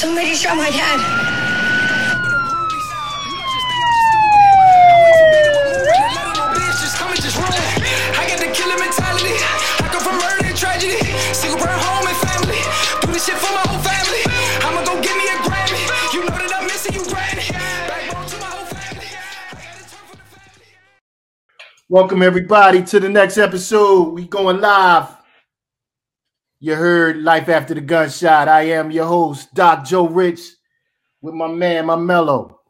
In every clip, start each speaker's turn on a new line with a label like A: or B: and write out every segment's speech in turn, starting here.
A: Somebody shot my dad.
B: I got the killer mentality. I come from murder and tragedy. Single burn home and family. Do this shit for my whole family. I'ma go get me a Grammy. You know that I'm missing you, Granny. Backbone to my whole family. I got this time for the family.
C: Welcome everybody to the next episode. We going live. You heard Life After the Gunshot. I am your host, Doc Joe Rich, with my man, my mellow.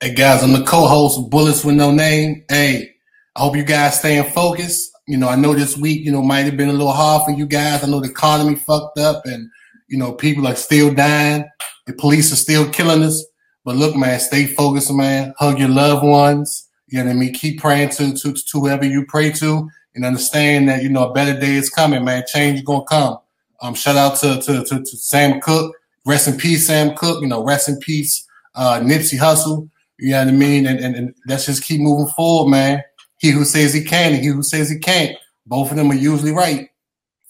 D: Hey guys, I'm the co-host Bullets with No Name. Hey, I hope you guys staying focused. You know, I know this week, you know, might have been a little hard for you guys. I know the economy fucked up and, you know, people are still dying. The police are still killing us. But look, man, stay focused, man. Hug your loved ones. You know what I mean? Keep praying to, to, to whoever you pray to and understand that, you know, a better day is coming, man. Change is going to come. Um, shout out to, to, to, to Sam Cooke. Rest in peace, Sam Cooke. You know, rest in peace, uh, Nipsey Hussle. You know what I mean? And, and, and let's just keep moving forward, man. He who says he can and he who says he can't. Both of them are usually right.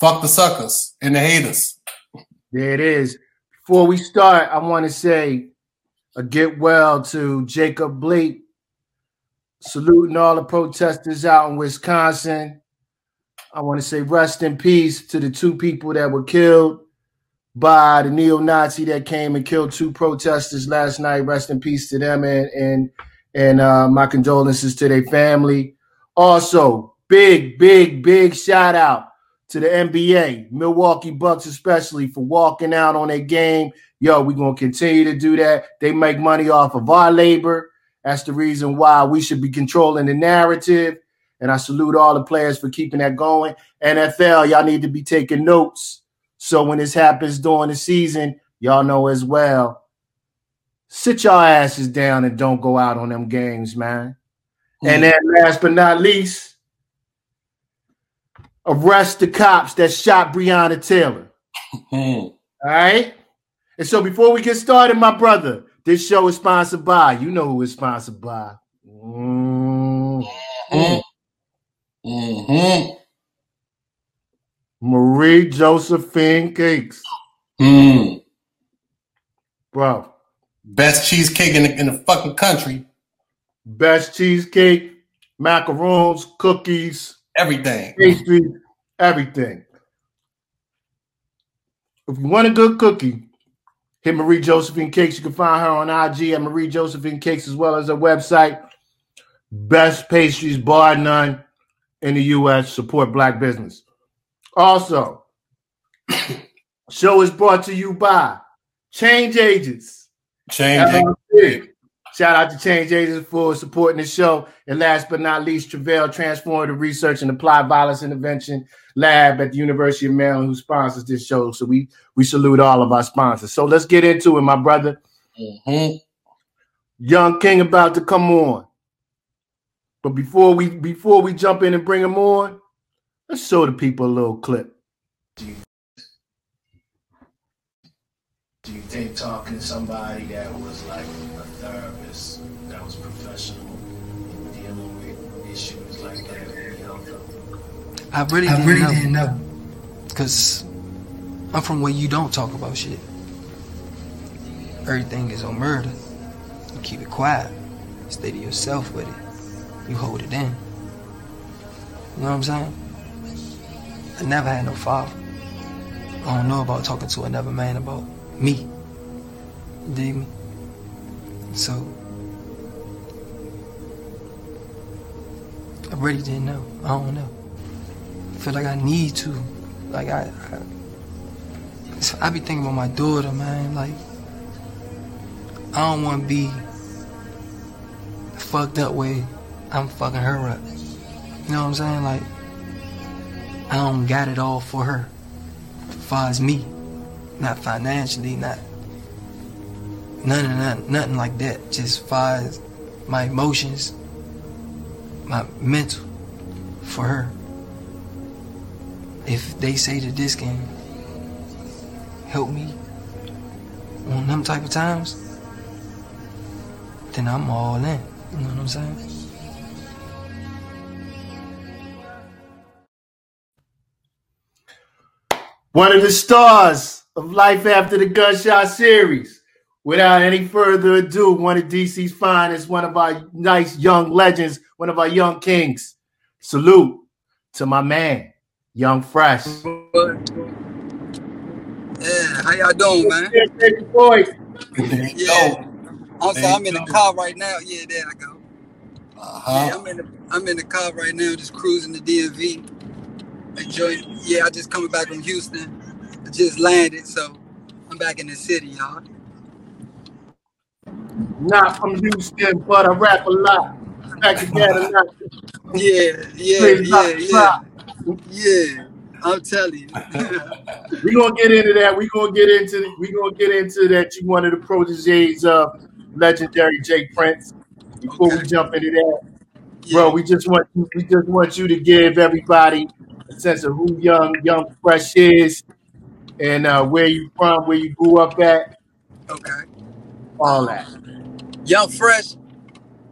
D: Fuck the suckers and the haters.
C: There it is. Before we start, I want to say a get well to Jacob Blake, saluting all the protesters out in Wisconsin. I want to say rest in peace to the two people that were killed by the neo-Nazi that came and killed two protesters last night. Rest in peace to them and and and uh, my condolences to their family. Also, big, big, big shout out to the NBA, Milwaukee Bucks especially for walking out on their game. Yo, we're gonna continue to do that. They make money off of our labor. That's the reason why we should be controlling the narrative. And I salute all the players for keeping that going. NFL, y'all need to be taking notes. So when this happens during the season, y'all know as well. Sit your asses down and don't go out on them games, man. And then last but not least, arrest the cops that shot Breonna Taylor.
D: Hmm.
C: All right. And so before we get started, my brother, this show is sponsored by. You know who is sponsored by. Mm,
D: Hmm. Mm-hmm.
C: Marie Josephine Cakes,
D: Mm.
C: bro.
D: Best cheesecake in the, in the fucking country.
C: Best cheesecake, macarons, cookies,
D: Everything.
C: pastry, everything. If you want a good cookie, hit Marie Josephine Cakes. You can find her on IG at Marie Josephine Cakes as well as her website. Best pastries, bar none, in the U.S. Support black business. Also, show is brought to you by Change Agents.
D: Change.
C: LLC. Shout out to Change Agents for supporting the show. And last but not least, Travail Transformative Research and Applied Violence Intervention Lab at the University of Maryland, who sponsors this show. So we we salute all of our sponsors. So let's get into it, my brother.
D: Mm-hmm.
C: Young King about to come on. But before we before we jump in and bring him on, let's show the people a little clip.
E: Do you think talking to somebody that was like a therapist that was professional in dealing with issues like that would help them?
F: I really
G: I
F: didn't
G: really
F: know.
G: didn't know.
F: Because I'm from where you don't talk about shit. Everything is on murder. You keep it quiet. Stay to yourself with it. You hold it in. You know what I'm saying? I never had no father. I don't know about talking to another man about me. You dig me? So, I really didn't know. I don't know. I feel like I need to. Like I, I, I be thinking about my daughter, man. Like I don't want to be fucked up way I'm fucking her up. You know what I'm saying? Like I don't got it all for her. As far as me, not financially, not none of nothing, nothing like that. Just far as my emotions, my mental for her if they say that this can help me on them type of times, then I'm all in. You know what I'm saying?
C: One of the stars of Life After the Gunshot series. without any further ado, one of DC's finest, one of our nice young legends, one of our young kings. Salute to my man, Young Fresh.
G: Yeah, how y'all doing, man?
C: Yeah, baby boy.
G: Yeah. I'm sorry, I'm in the car right now. Yeah, there I go.
D: Uh-huh.
G: I'm in the I'm in the car right now, just cruising the DMV. Enjoying. Yeah, I just coming back from Houston. I just landed, so I'm back in the city, y'all.
C: Not from Houston, but I rap a lot. Back together,
G: Yeah, yeah, yeah, yeah, yeah. I'm telling you.
C: We gonna get into that. We gonna get into we gonna get into that. You one of the proteges of legendary Jay Prince. Before we jump into that. Bro, we just want you, we just want you to give everybody a sense of who young young fresh is and uh, where you from, where you grew up at,
G: Okay.
C: all that.
G: Young Fresh.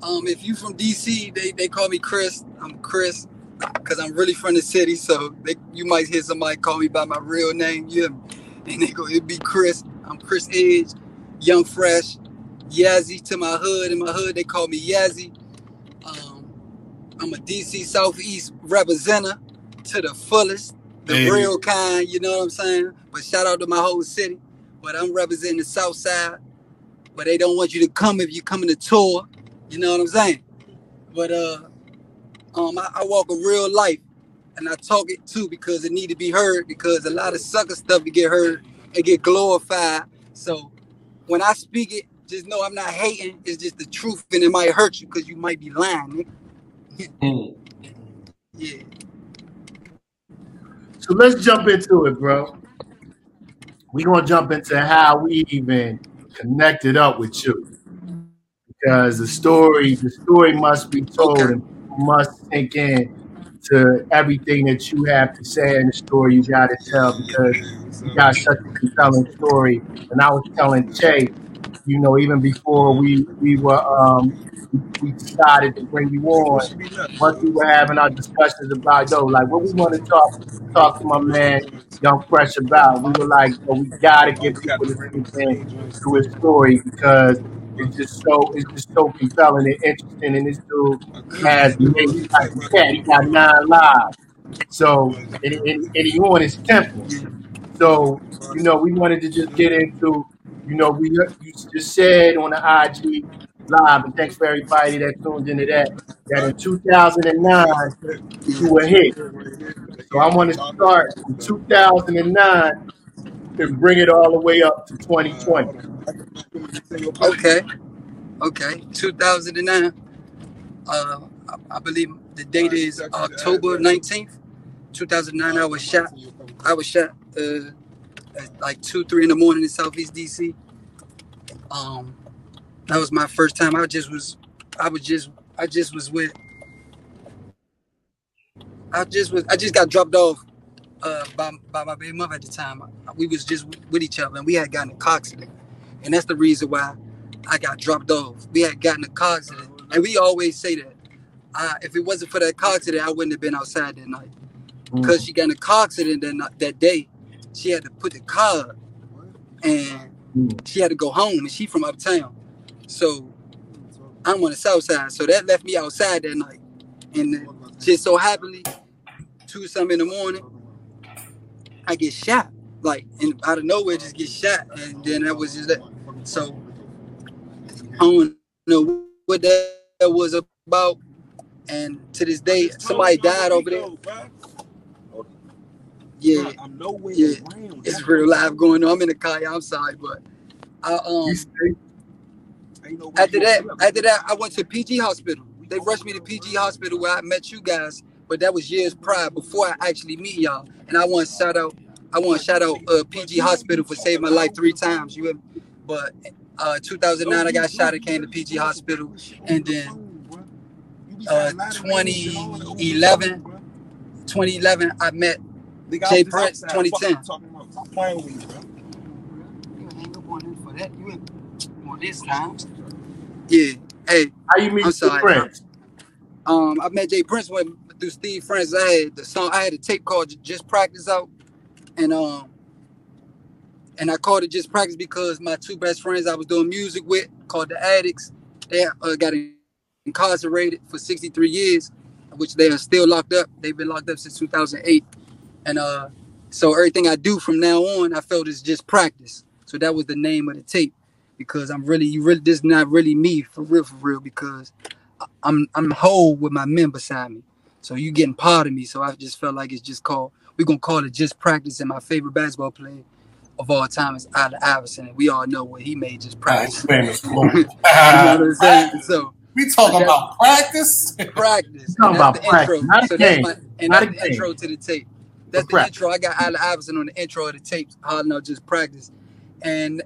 G: Um, if you from DC, they, they call me Chris. I'm Chris because I'm really from the city. So they, you might hear somebody call me by my real name. Yeah, and they go, it'd be Chris. I'm Chris Edge, Young Fresh, Yazzie to my hood. In my hood, they call me Yazzie. I'm a DC Southeast representative to the fullest, the
D: Hey.
G: real kind. You know what I'm saying? But shout out to my whole city. But I'm representing the South Side but they don't want you to come if you come in the tour. You know what I'm saying? But uh, um, I, I walk a real life, and I talk it too because it need to be heard. Because a lot of sucker stuff to get heard and get glorified. So when I speak it, just know I'm not hating. It's just the truth, and it might hurt you because you might be lying. Nigga. Yeah.
C: So let's jump into it, bro. We're gonna jump into how we even connected up with you. Because the story, the story must be told and must sink in to everything that you have to say in the story you gotta tell because you got such a compelling story. And I was telling Che, you know, even before we we were um we decided to bring you on, once we were having our discussions about yo, like what we want to talk talk to my man Young Fresh about, we were like, yo, we gotta get people to in to his story because it's just so it's just so compelling and interesting. And this dude has he's got a cat, he got nine lives. So and, and, and he on his temple. So, you know, we wanted to just get into, you know, we you just said on the IG live, and thanks for everybody that tuned into that, that in 2009 you were hit. So I want to start in 2009 and bring it all the way up to 2020.
G: Okay. Okay. 2009. Uh, I believe the date is October 19th, 2009. I was shot. I was shot uh, at like two, three in the morning in Southeast DC. Um, that was my first time. I just was. I was just. I just was with. I just was. I just got dropped off uh, by by my baby mother at the time. We was just with each other, and we had gotten a car accident, and that's the reason why I got dropped off. We had gotten a car accident, and we always say that. Uh, if it wasn't for that car accident, I wouldn't have been outside that night. Because she got in a car accident that, that day, she had to put the car up, and
C: Mm.
G: she had to go home, and she from uptown. So I'm on the south side, so that left me outside that night. And just so happily, two something in the morning, I get shot. Like, and out of nowhere, just get shot, and then that was just that. So I don't know what that was about. And to this day, somebody died over there. Yeah, i'm yeah, it's real life going on. I'm in the car. I'm sorry, but I um after that, after that, I went to PG Hospital. They rushed me to PG Hospital where I met you guys, but that was years prior before I actually meet y'all. And I want to shout out, I want to shout out uh, PG Hospital for saving my life three times. You, but uh, 2009 I got shot. I came to PG Hospital, and then uh, 2011, 2011 I met Jay Prince. 2010. Yeah. Hey,
C: how you meet
G: I'm
C: the
G: sorry.
C: Prince?
G: um, I met Jay Prince when through Steve Francis. I had the song. I had a tape called "Just Practice Out," and um, and I called it just practice because my two best friends I was doing music with, called the Addicts, they uh, got incarcerated for 63 years, which they are still locked up. They've been locked up since 2008, and uh, so everything I do from now on, I felt is just practice. So that was the name of the tape because I'm really, you really, this is not really me for real, for real, because I- I'm I'm whole with my men beside me. So you getting part of me. So I just felt like it's just called. We're gonna call it just practice. And my favorite basketball player of all time is Allen Iverson, and we all know what he made just practice.
D: famous quote.
G: you know what I'm saying? So
D: we talking about practice.
G: practice.
C: talking
G: And
C: about
G: the
C: practice,
G: intro.
C: not a
G: So that's
C: game.
G: my and
C: Not
G: that's
C: a
G: the
C: game.
G: intro to the tape. That's the intro. I got Allen Iverson on the intro of the tape. Hard no just practice, and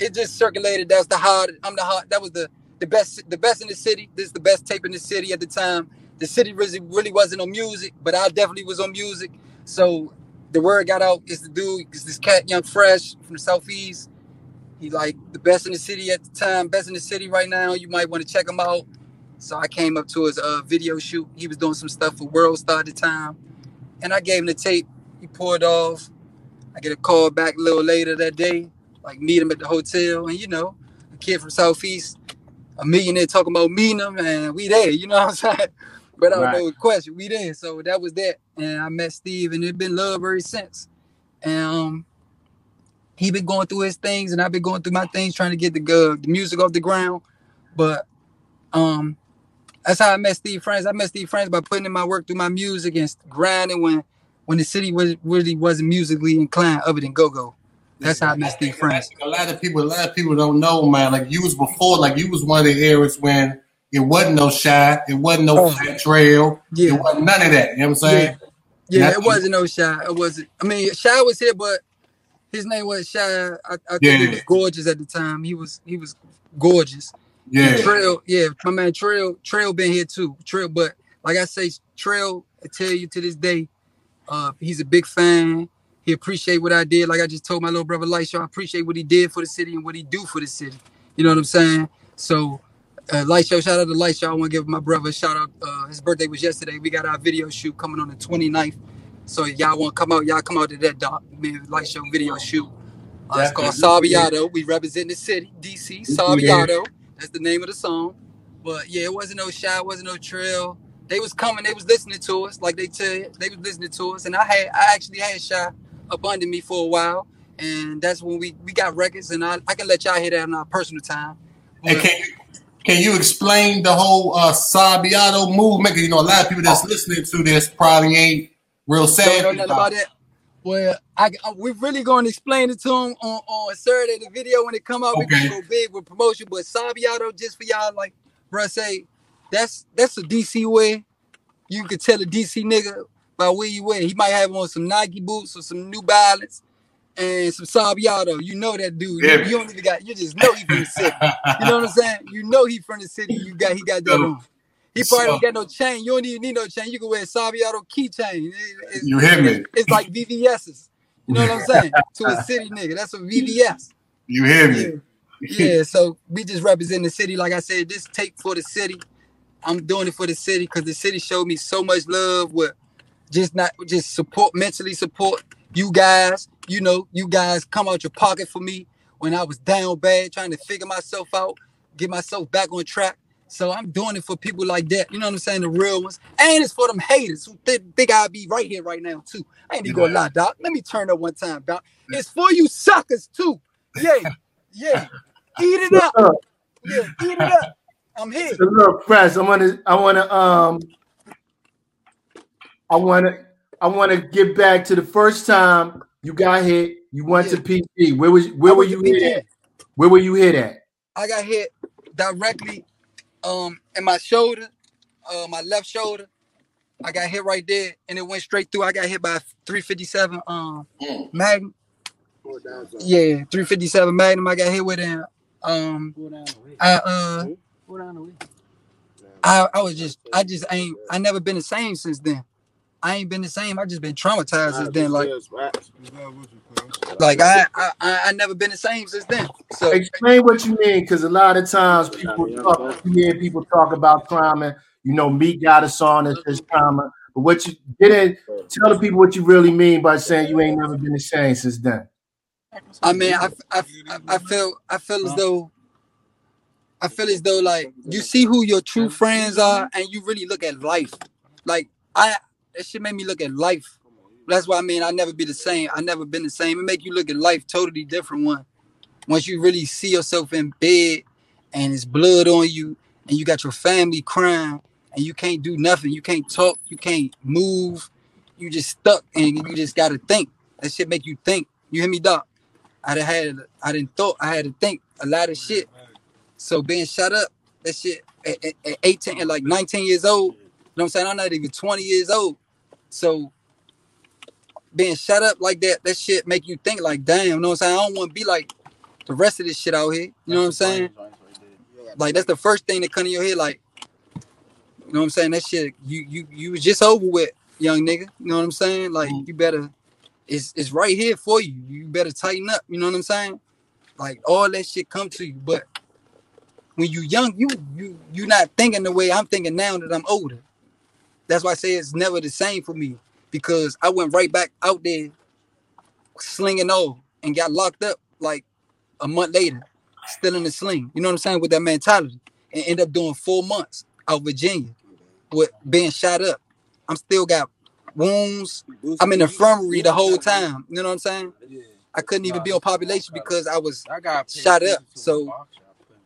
G: it just circulated. That's the hard. I'm the hard. That was the the best. The best in the city. This is the best tape in the city at the time. The city really really wasn't on music, but I definitely was on music. So the word got out. It's the dude. It's this cat, Young Fresh from the southeast. He like the best in the city at the time. Best in the city right now. You might want to check him out. So I came up to his uh, video shoot. He was doing some stuff for World Star at the time, and I gave him the tape. He pulled off. I get a call back a little later that day, like meet him at the hotel, and you know, a kid from Southeast, a millionaire talking about meeting him, and we there. You know what I'm saying? But I don't
C: Right.
G: know the question. We there, so that was that. And I met Steve, and it's been love ever since. And um, he been going through his things, and I've been going through my things, trying to get the uh, the music off the ground. But um, that's how I met Steve Francis. I met Steve Francis by putting in my work through my music and grinding when when the city was really wasn't musically inclined other than go go. That's how I met Steve Francis.
D: A lot of people, a lot of people don't know, man. Like you was before, like you was one of the eras when it wasn't no shy, it wasn't no
G: Oh.
D: Fat Trel,
G: Yeah.
D: it wasn't none of that. You know what I'm saying?
G: Yeah,
D: That's-
G: it wasn't no Shy. It wasn't. I mean, Shy was here, but his name was Shy. I, I think he was gorgeous at the time. He was he was gorgeous.
D: Yeah,
G: And Trel, yeah, my man Trel, Trel been here too. Trel, but like I say, Trel, I tell you to this day, uh, he's a big fan. He appreciate what I did. Like I just told my little brother Lightshow, I appreciate what he did for the city and what he do for the city. You know what I'm saying? So, uh, Lightshow, shout out to Lightshow. I want to give my brother a shout out. Uh, his birthday was yesterday. We got our video shoot coming on the 29th. So y'all want to come out? Y'all come out to that doc, man, Lightshow video shoot. Uh, it's called Sabiato. We represent the city, DC. Sabiato. That's the name of the song. But yeah, it wasn't no shy, it wasn't no Trel. They was coming, they was listening to us, like they tell you, they was listening to us. And I had I actually had shy up under me for a while. And that's when we we got records and I, I can let y'all hear that on our personal time. But-
D: can you can you explain the whole uh, Sabiato movement? You know, a lot of people that's listening to this probably ain't real
G: Don't
D: sad
G: know nothing about that. Well, I, I we really gonna explain it to them on, on Saturday, the video when it come out. We
D: Okay.
G: gonna go big with promotion, but Sabiato just for y'all, like, bruh, say that's that's a DC way. You could tell a DC nigga by where you at. He might have on some Nike boots or some New Balance and some Sabiato. You know that dude. You, you don't even got. You just know he from the city. You know what I'm saying? You know he from the city. You got he got that
D: So-
G: on. He probably
D: so-
G: don't got no chain. You don't even need no chain. You can wear a Sabiato keychain. It-
D: You hear me?
G: it's like VVS's. You know what I'm saying? to a city nigga. That's a VVS.
D: You hear
G: Yeah.
D: me?
G: yeah. So we just represent the city. Like I said, this tape for the city. I'm doing it for the city because the city showed me so much love with just not just support, mentally support you guys. You know, you guys come out your pocket for me when I was down bad, trying to figure myself out, get myself back on track. So I'm doing it for people like that. You know what I'm saying? The real ones. And it's for them haters who think, think I'll be right here right now, too. I ain't even gonna lie, Doc. Let me turn up one time, Doc. It's for you suckers, too. Yeah. Yeah. Eat it up. Yeah, eat it up. I'm here.
C: so look, Fresh, I wanna I wanna um I wanna I wanna get back to the first time you got hit, you went to PT. Where was where
G: I
C: were you hit at? Where were you hit at?
G: I got hit directly um in my shoulder, uh my left shoulder. I got hit right there and it went straight through. I got hit by 357 um Magnum. Yeah, 357 Magnum. I got hit with it. Um I uh I, I was just I just ain't I never been the same since then. I ain't been the same. I just been traumatized since then. Like like I I I, I never been the same since then. So
C: Explain what you mean, because a lot of times people talk, you hear people talk about trauma. You know, Meek got a song that says trauma, but what you get in, tell the people what you really mean by saying you ain't never been the same since then.
G: I mean, I, I, I, I feel I feel as though I feel as though like you see who your true friends are, and you really look at life. Like I, that shit made me look at life. That's why I mean I never be the same. I never been the same. It make you look at life totally different. One, once you really see yourself in bed, and it's blood on you, and you got your family crying, and you can't do nothing. You can't talk. You can't move. You just stuck, and you just gotta think. That shit make you think. You hear me, doc? I done had I didn't thought I had to think a lot of shit. So being shut up, that shit at, at, at 18 and like 19 years old, you know what I'm saying? I'm not even 20 years old. So being shut up like that, that shit make you think like, damn, you know what I'm saying? I don't want to be like the rest of this shit out here. You know what I'm saying? Like that's the first thing that come in your head, like, you know what I'm saying? That shit, you you you was just over with, young nigga. You know what I'm saying? Like mm-hmm. you better it's it's right here for you. You better tighten up. You know what I'm saying? Like all that shit come to you. But when you young, you you you not thinking the way I'm thinking now that I'm older. That's why I say it's never the same for me because I went right back out there slinging all and got locked up like a month later, still in the sling. You know what I'm saying? With that mentality, and end up doing four months out Virginia with being shot up. I'm still got wounds. I'm in the infirmary the whole time. You know what I'm saying? I couldn't even be on population because I was shot up. So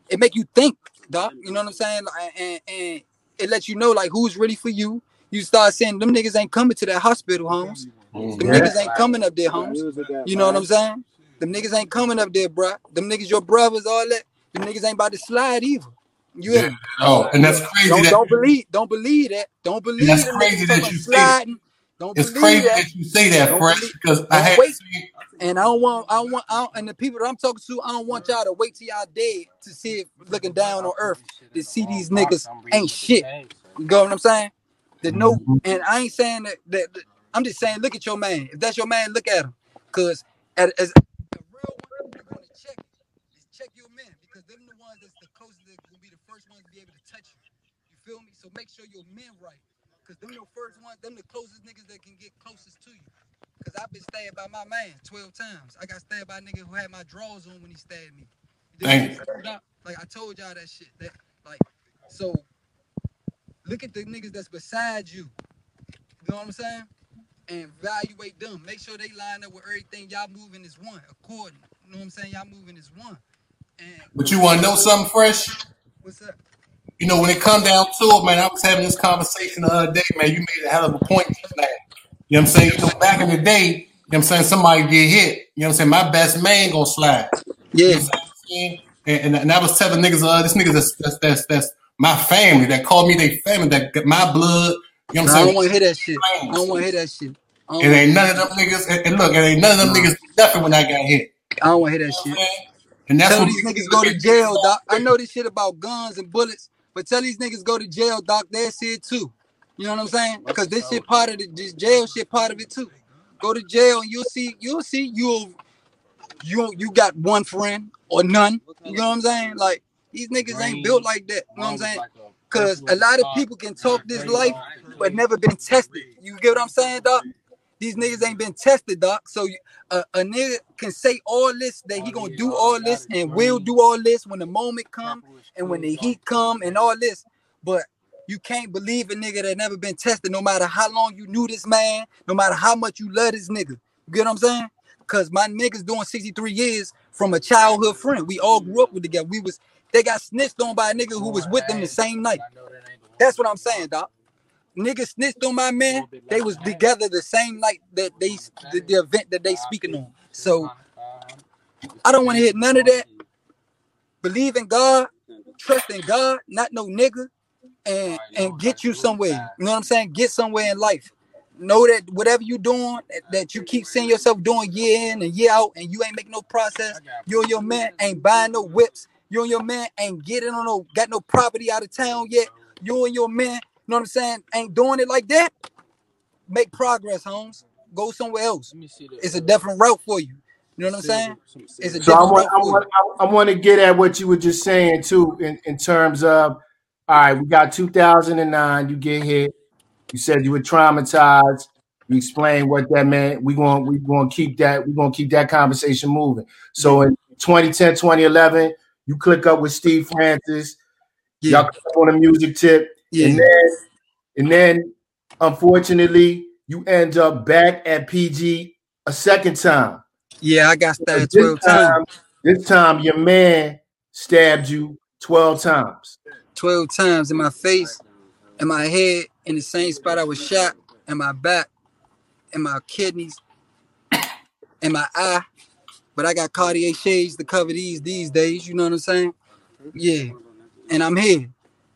G: it make you think, doc. You know what I'm saying? And, and it lets you know like who's really for you. You start saying them niggas ain't coming to that hospital, homes. Them niggas ain't coming up there, homes. You know what I'm saying? Them niggas ain't coming up there, bruh. Them niggas your brothers, all that. Them niggas ain't about to slide either. You
D: Yeah. Oh, and that's crazy.
G: Don't
D: that,
G: don't believe don't believe that. Don't believe
D: that's
G: them
D: crazy that you
G: about
D: say that.
G: sliding. Don't
D: It's
G: believe
D: crazy
G: that.
D: that you say that,
G: Don't
D: Fresh, because I
G: Don't
D: had
G: wait.
D: seen.
G: And I don't want, I don't want, I don't, and the people that I'm talking to, I don't want y'all to wait till y'all dead to see if looking down on earth to see these niggas ain't shit. You know what I'm saying? The no,
D: Mhm.
G: and I ain't saying that, that, that- I'm just saying, look at your man. If that's your man, look at him. Cause at, as a real one, you want to check, is check your men because them the ones that's the closest that will be the first ones to be able to touch you. You feel me? So make sure your men right. Cause them your first ones, them the closest niggas that can get closest to you. Cause I've been stabbed by my man 12 times. I got stabbed by a nigga who had my drawers on when he stabbed me. You dig
D: Thank
G: me?
D: you.
G: Doc? Like I told y'all that shit. That like so look at the niggas that's beside you. You know what I'm saying? And evaluate them. Make sure they line up with everything y'all moving is one. According. You know what I'm saying? Y'all moving is one. And
D: But you want to know something, Fresh?
G: what's up?
D: You know, when it come down to it, man, I was having this conversation the other day, man. You made a hell of a point just now. You know what I'm saying? You know, back in the day, you know what I'm saying, somebody get hit. You know what I'm saying? My best man gonna slide. You know
G: Yeah.
D: what I'm? And, and, and I was telling niggas, uh, this niggas that's, that's that's that's my family that call me their family, that got my blood. You know what
G: Nah, I
D: I'm
G: don't
D: saying?
G: want to hear that shit. I don't want to hear that shit. I don't
D: It
G: want to
D: ain't
G: hear
D: none
G: that
D: of them
G: shit.
D: niggas. And, and look, it ain't none of them
G: Nah,
D: niggas do nothing when I got hit.
G: I don't want to hear that
D: You know what I'm
G: shit.
D: saying? And that's
G: Tell
D: what
G: these
D: makes
G: niggas go
D: look
G: to
D: at
G: jail, doc. I know this shit about guns and bullets, but tell these niggas go to jail, doc. That's it too. You know what I'm saying? Because this shit part of the this jail shit part of it too. Go to jail and you'll see, you'll see you'll you you got one friend or none. You know what I'm saying? Like these niggas ain't built like that. You know what I'm saying? Cause a lot of people can talk this life, but never been tested. You get what I'm saying, doc? These niggas ain't been tested, doc. So you, a, a nigga can say all this that he gonna do all this and will do all this when the moment come and when the heat come and all this. But you can't believe a nigga that never been tested, no matter how long you knew this man, no matter how much you love this nigga. You get what I'm saying? Cause my niggas doing 63 years from a childhood friend. We all grew up with together. We was they got snitched on by a nigga who was with them the same night. That's what I'm saying, doc. Niggas snitched on my man. They was together the same night that they the, the event that they speaking on. So I don't want to hear none of that. Believe in God, trust in God, not no nigga, and and get you somewhere. You know what I'm saying? Get somewhere in life. Know that whatever you doing, that, that you keep seeing yourself doing year in and year out, and you ain't making no process. You and your man ain't buying no whips. You and your man ain't getting on no got no property out of town yet. You and your man, you know what I'm saying, ain't doing it like that. Make progress, Holmes. Go somewhere else. It's a different route for you. You know what I'm saying? It's a
C: So I
G: different
C: want,
G: route
C: I want, I want to get at what you were just saying too, in, in terms of, all right, we got 2009, you get hit, you said you were traumatized, You explain what that meant. We going we going to keep that we going to keep that conversation moving. So in 2010, 2011, you click up with Steve Francis.
G: Yeah.
C: Y'all click up on a music tip,
G: Yeah.
C: and then and then unfortunately you end up back at PG a second time.
G: Yeah, I got stabbed
C: This
G: 12 times.
C: This time your man stabbed you 12 times.
G: 12 times in my face, in my head, in the same spot I was shot, in my back, in my kidneys, in my eye. But I got Cartier shades to cover these these days. You know what I'm saying? Yeah. And I'm here.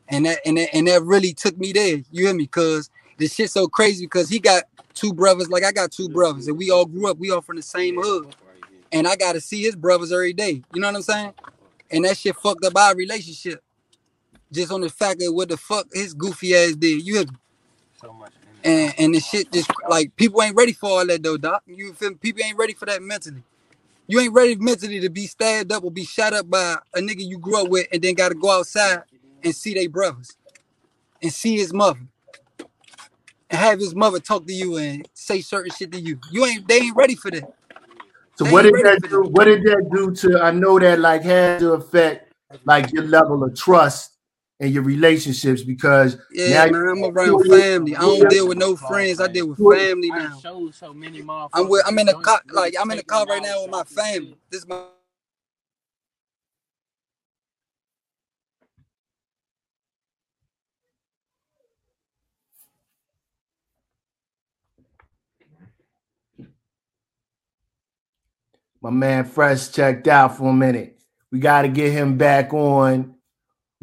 G: And that and that, and that really took me there. You hear me? Cause this shit so crazy because he got two brothers, like I got two brothers, and we all grew up, we all from the same hood. And I gotta see his brothers every day. You know what I'm saying? And that shit fucked up our relationship just on the fact of what the fuck his goofy ass did. You have and and the shit just like people ain't ready for all that though, doc. You feel me? People ain't ready for that mentally. You ain't ready mentally to be stabbed up or be shot up by a nigga you grew up with and then gotta go outside and see they brothers and see his mother and have his mother talk to you and say certain shit to you. You ain't they ain't ready for that.
C: So
G: They
C: what did that do? What did that do to? I know that like had to affect like your level of trust and your relationships because
G: Yeah,
C: now
G: man, I'm
C: you-
G: around family. I don't deal with no friends. I deal with family now. I'm with I'm in the car like I'm in the car right now with my family. This is my
C: my man Fresh checked out for a minute. We got to get him back on.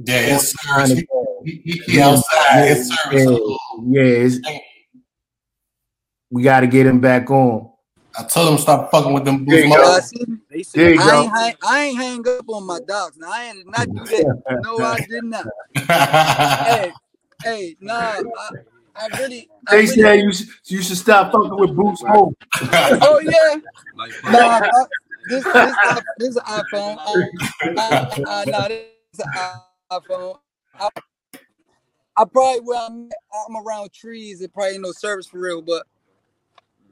D: Yeah, his
C: on
D: service. He, he, he, he outside.
C: Yeah,
D: a little-
C: yeah, it's- we got to get him back on.
D: I told him stop fucking with them
C: There
D: boots.
C: you go.
G: I see.
C: There you
G: I
C: go.
G: ain't, hang, I ain't hang up on my dogs. Now I did not do that. No, I did not. Hey, hey, nah, I, I really, I
C: They
G: really,
C: said you should, you should stop fucking with Boots Home.
G: oh yeah, nah, I, this, this, this is iPhone. Uh, uh, nah, this is an iPhone. I, I probably where I'm, I'm around trees. It probably ain't no service for real, but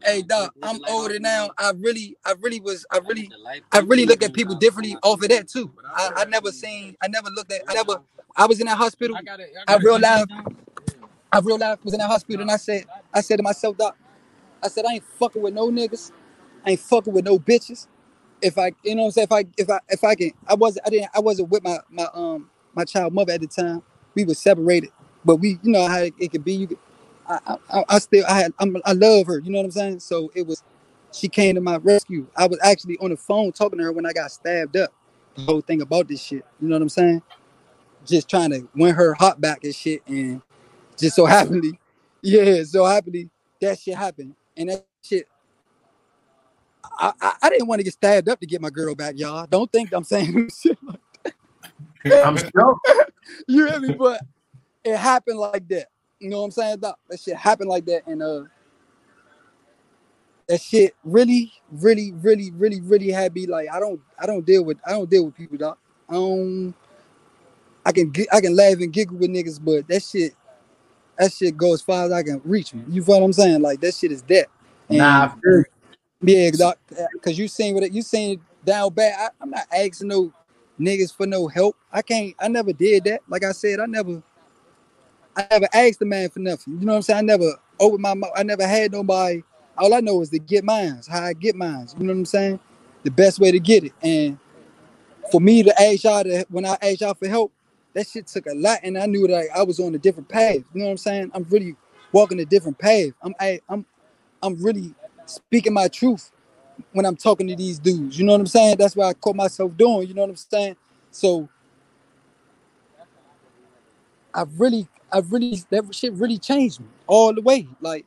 G: hey, doc, I'm older now. I really, I really was, I really, I really look at people differently off of that too. I, I never seen, I never looked at, I never, I was in that hospital. I realized, I realized was in that hospital, and I said, I said to myself, doc, I said I ain't fucking with no niggas, I ain't fucking with no bitches. If I, you know what I'm saying, if I, if I, if I can, I wasn't, I didn't, I wasn't with my, my, um, my child mother at the time. We were separated, but we, you know how it, it could be. You, could, I, I, I still, I had, I'm, I love her. You know what I'm saying? So it was, she came to my rescue. I was actually on the phone talking to her when I got stabbed up. The whole thing about this shit. You know what I'm saying? Just trying to win her heart back and shit, and just so happily, yeah, so happily that shit happened, and that shit. I, I, I didn't want to get stabbed up to get my girl back, y'all. Don't think I'm saying shit like
C: I'm sure.
G: you hear me? But it happened like that. You know what I'm saying? Doc? That shit happened like that, and uh, that shit really, really, really, really, really had me like I don't, I don't deal with, I don't deal with people, doc. I don't. I can, gi- I can laugh and giggle with niggas, but that shit, that shit goes as far as I can reach me. You feel what I'm saying? Like that shit is dead. And
C: Nah, I feel you.
G: yeah, doc, because you seen what it, you seen down bad. I, I'm not asking no niggas for no help. I can't. I never did that. Like I said, I never. I never asked the man for nothing. You know what I'm saying? I never opened my mouth. I never had nobody. All I know is to get mines, how I get mines. You know what I'm saying? The best way to get it. And for me to ask y'all to, when I asked y'all for help, that shit took a lot, and I knew that I was on a different path. You know what I'm saying? I'm really walking a different path. I'm I'm I'm really speaking my truth when I'm talking to these dudes. You know what I'm saying? That's what I caught myself doing. You know what I'm saying? So I really, I really, that shit really changed me all the way. Like,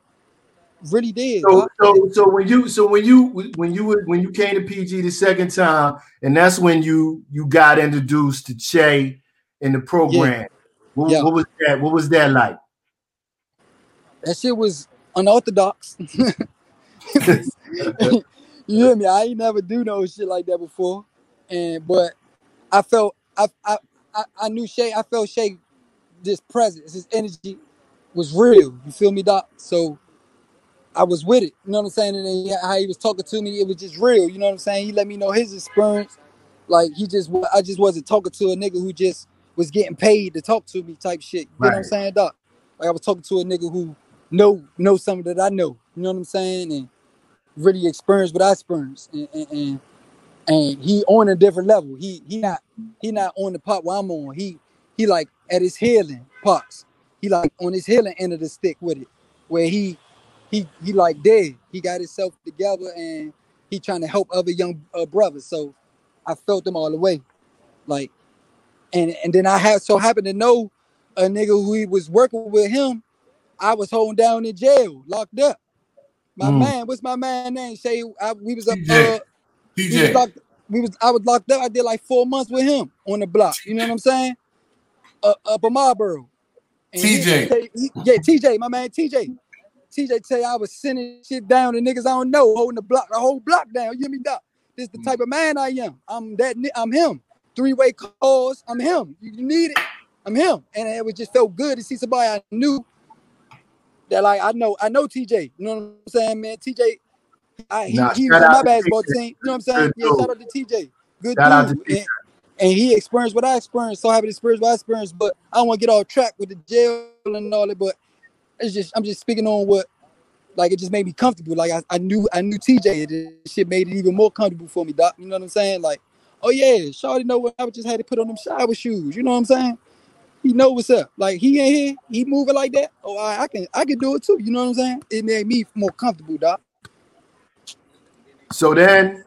G: really did.
C: So, so, so when you, so when you, when you, when you came to PG the second time, and that's when you, you got introduced to Che in the program. What,
G: Yeah.
C: what was that? What was that like?
G: That shit was unorthodox. you hear me? I ain't never do no shit like that before. And but I felt I I I, I knew Che, I felt Che this presence, his energy was real. You feel me, Doc? So I was with it. You know what I'm saying? And then he- how he was talking to me, it was just real. You know what I'm saying? He let me know his experience. Like he just, wa- I just wasn't talking to a nigga who just was getting paid to talk to me type shit. You know what I'm
C: Right.
G: saying, doc? Like I was talking to a nigga who know know something that I know. You know what I'm saying? And really experienced what I experienced. And, and, and and he on a different level. He he not he not on the part where I'm on. He he like at his healing parts. He like on his healing end of the stick with it, where he he he like dead. He got himself together and he trying to help other young uh, brothers. So I felt them all the way, like and and then I had so happened to know a nigga who he was working with him. I was holding down in jail, locked up. My
C: Mm.
G: man, what's my man name? Say I, we was up.
D: TJ.
G: Uh, we was locked. We was. I was locked up. I did like four months with him on the block. You know what I'm saying? Uh, up in Marlboro. And
D: TJ.
G: he- yeah, TJ, my man, TJ. TJ tell you I was sending shit down to niggas I don't know, holding the block, the whole block down. You hear me, doc? This the type of man I am. I'm that. I'm him. Three way calls. I'm him. You you need it. I'm him. And it was just felt good to see somebody I knew that like I know. I know TJ. You know what I'm saying, man? TJ. I, he,
C: Nah,
G: he was on my basketball team. You know what I'm saying? Yeah, shout out to TJ. Good
C: Shout
G: dude. And, and he experienced what I experienced. So happy to experience what I experienced. But I don't want to get off track with the jail and all that. But it's just I'm just speaking on what like it just made me comfortable. Like I, I knew I knew TJ. This shit made it even more comfortable for me, Doc. You know what I'm saying? Like, oh yeah, Shawty know what I just had to put on them shower shoes. You know what I'm saying? He know what's up. Like he ain't here, he moving like that. Oh, I, I can I can do it too. You know what I'm saying? It made me more comfortable, Doc.
C: So then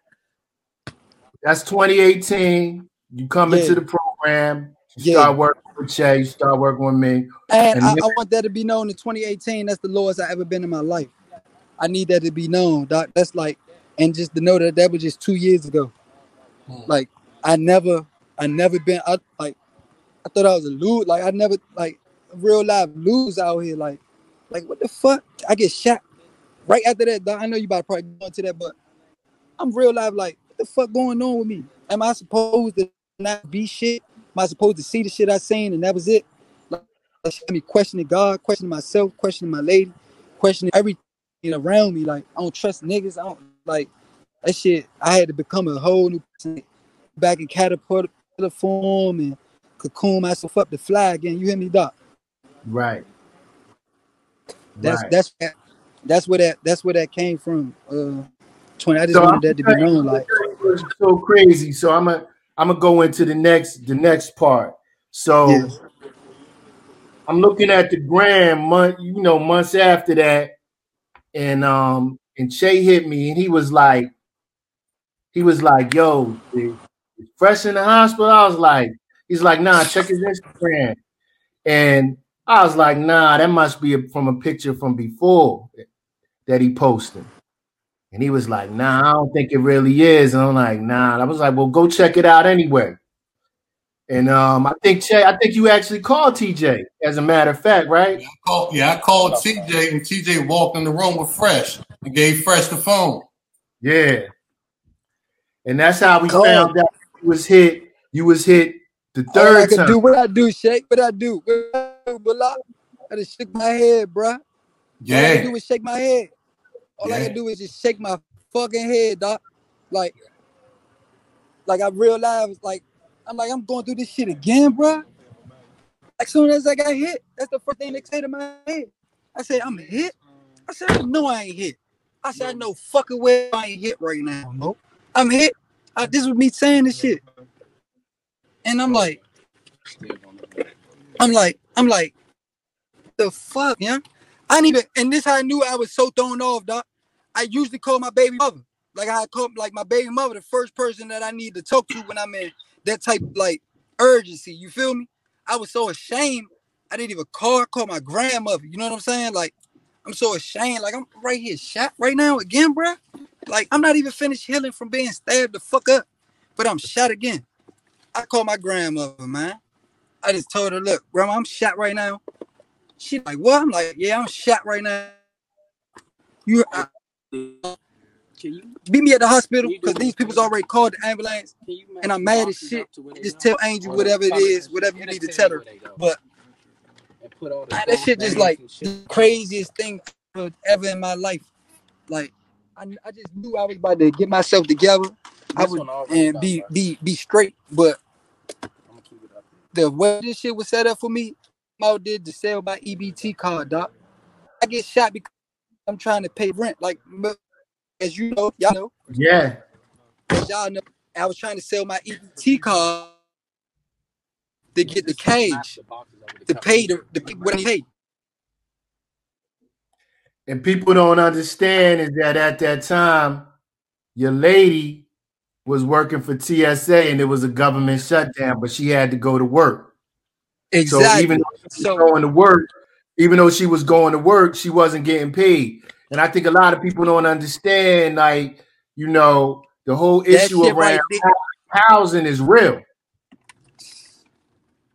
C: that's 2018. You come
G: Yeah.
C: into the program, you
G: Yeah.
C: start working with Che, you start working with me.
G: And,
C: And
G: I,
C: then-
G: I want that to be known in 2018. That's the lowest I ever been in my life. I need that to be known, Doc. That's like, and just to know that that was just two years ago. Hmm. Like I never, I never been. I like, I thought I was a lose. Like I never, like real life lose out here. Like, like what the fuck? I get shot right after that. I know you about to probably go into that, but I'm real life. Like, what the fuck going on with me? Am I supposed to not be shit? Am I supposed to see the shit I seen and that was it? Like, me questioning God, questioning myself, questioning my lady, questioning everything around me. Like, I don't trust niggas. I don't like that shit. I had to become a whole new person back in catapult form and cocoon myself up to fly again. You hear me, Doc?
C: Right.
G: That's
C: right.
G: that's that's where that that's where that came from. Uh, twenty. I just
C: So I'm
G: wanted that to be
C: gonna tell you-
G: known. Like,
C: gonna tell you what's so crazy. So I'm gonna I'm gonna go into the next the next part. So
G: Yeah.
C: I'm looking at the gram month, you know, months after that, and um and Che hit me and he was like, he was like, yo, fresh in the hospital. I was like, he's like, nah, check his Instagram. And I was like, nah, that must be a, from a picture from before that he posted. And he was like, nah, I don't think it really is. And I'm like, nah. And I was like, well, go check it out anyway. And um, I think Che, I think you actually called TJ, as a matter of fact, right?
D: I called, yeah, I called TJ and TJ walked in the room with Fresh and gave Fresh the phone.
C: Yeah. And that's how we
G: Cool.
C: found out you was hit. You was hit the
G: all I
C: third
G: could
C: time.
G: do, what I do, shake, what I do, what I do, Bullock? I just shake my head, bruh. All I can do is shake my head. All I can do is just shake my fucking head, doc. Like, like I realized, like, I'm like, I'm going through this shit again, bruh. As soon as I got hit, that's the first thing that came to my head. I said, I'm hit. I said, I know I ain't hit. I said, I know fucking well I ain't hit right now. Mo. I'm hit. I, this was me saying this shit. And I'm like, I'm like, I'm like, the fuck, yeah? I didn't even, and this how I knew I was so thrown off, doc. I usually call my baby mother. Like I call like my baby mother the first person that I need to talk to when I'm in that type like urgency. You feel me? I was so ashamed. I didn't even call. I called my grandmother. You know what I'm saying? Like I'm so ashamed. Like I'm right here shot right now again, bruh. Like I'm not even finished healing from being stabbed the fuck up, but I'm shot again. I called my grandmother, man. I just told her, look, grandma, I'm shot right now. She like, what? I'm like, yeah, I'm shot right now. You uh, I, meet me at the hospital because these people's already called the ambulance, and I'm mad as shit. Just tell Angel whatever it is, whatever you need to tell her. But man, that shit just like the craziest thing ever in my life. Like I, I just knew I was about to get myself together. I would and be be be straight, but the way this shit was set up for me, out there to sell my EBT card, doc. I get shot because I'm trying to pay rent. Like as you know, y'all know,
C: Yeah.
G: as y'all know, I was trying to sell my EBT card to get the cage to pay the, the people what they pay.
C: And people don't understand is that at that time, your lady was working for TSA and it was a government shutdown, but she had to go to work.
G: Exactly.
C: So even though she was
G: So
C: going to work, even though she was going to work, she wasn't getting paid. And I think a lot of people don't understand, like, you know, the whole issue
G: shit right
C: around housing is real.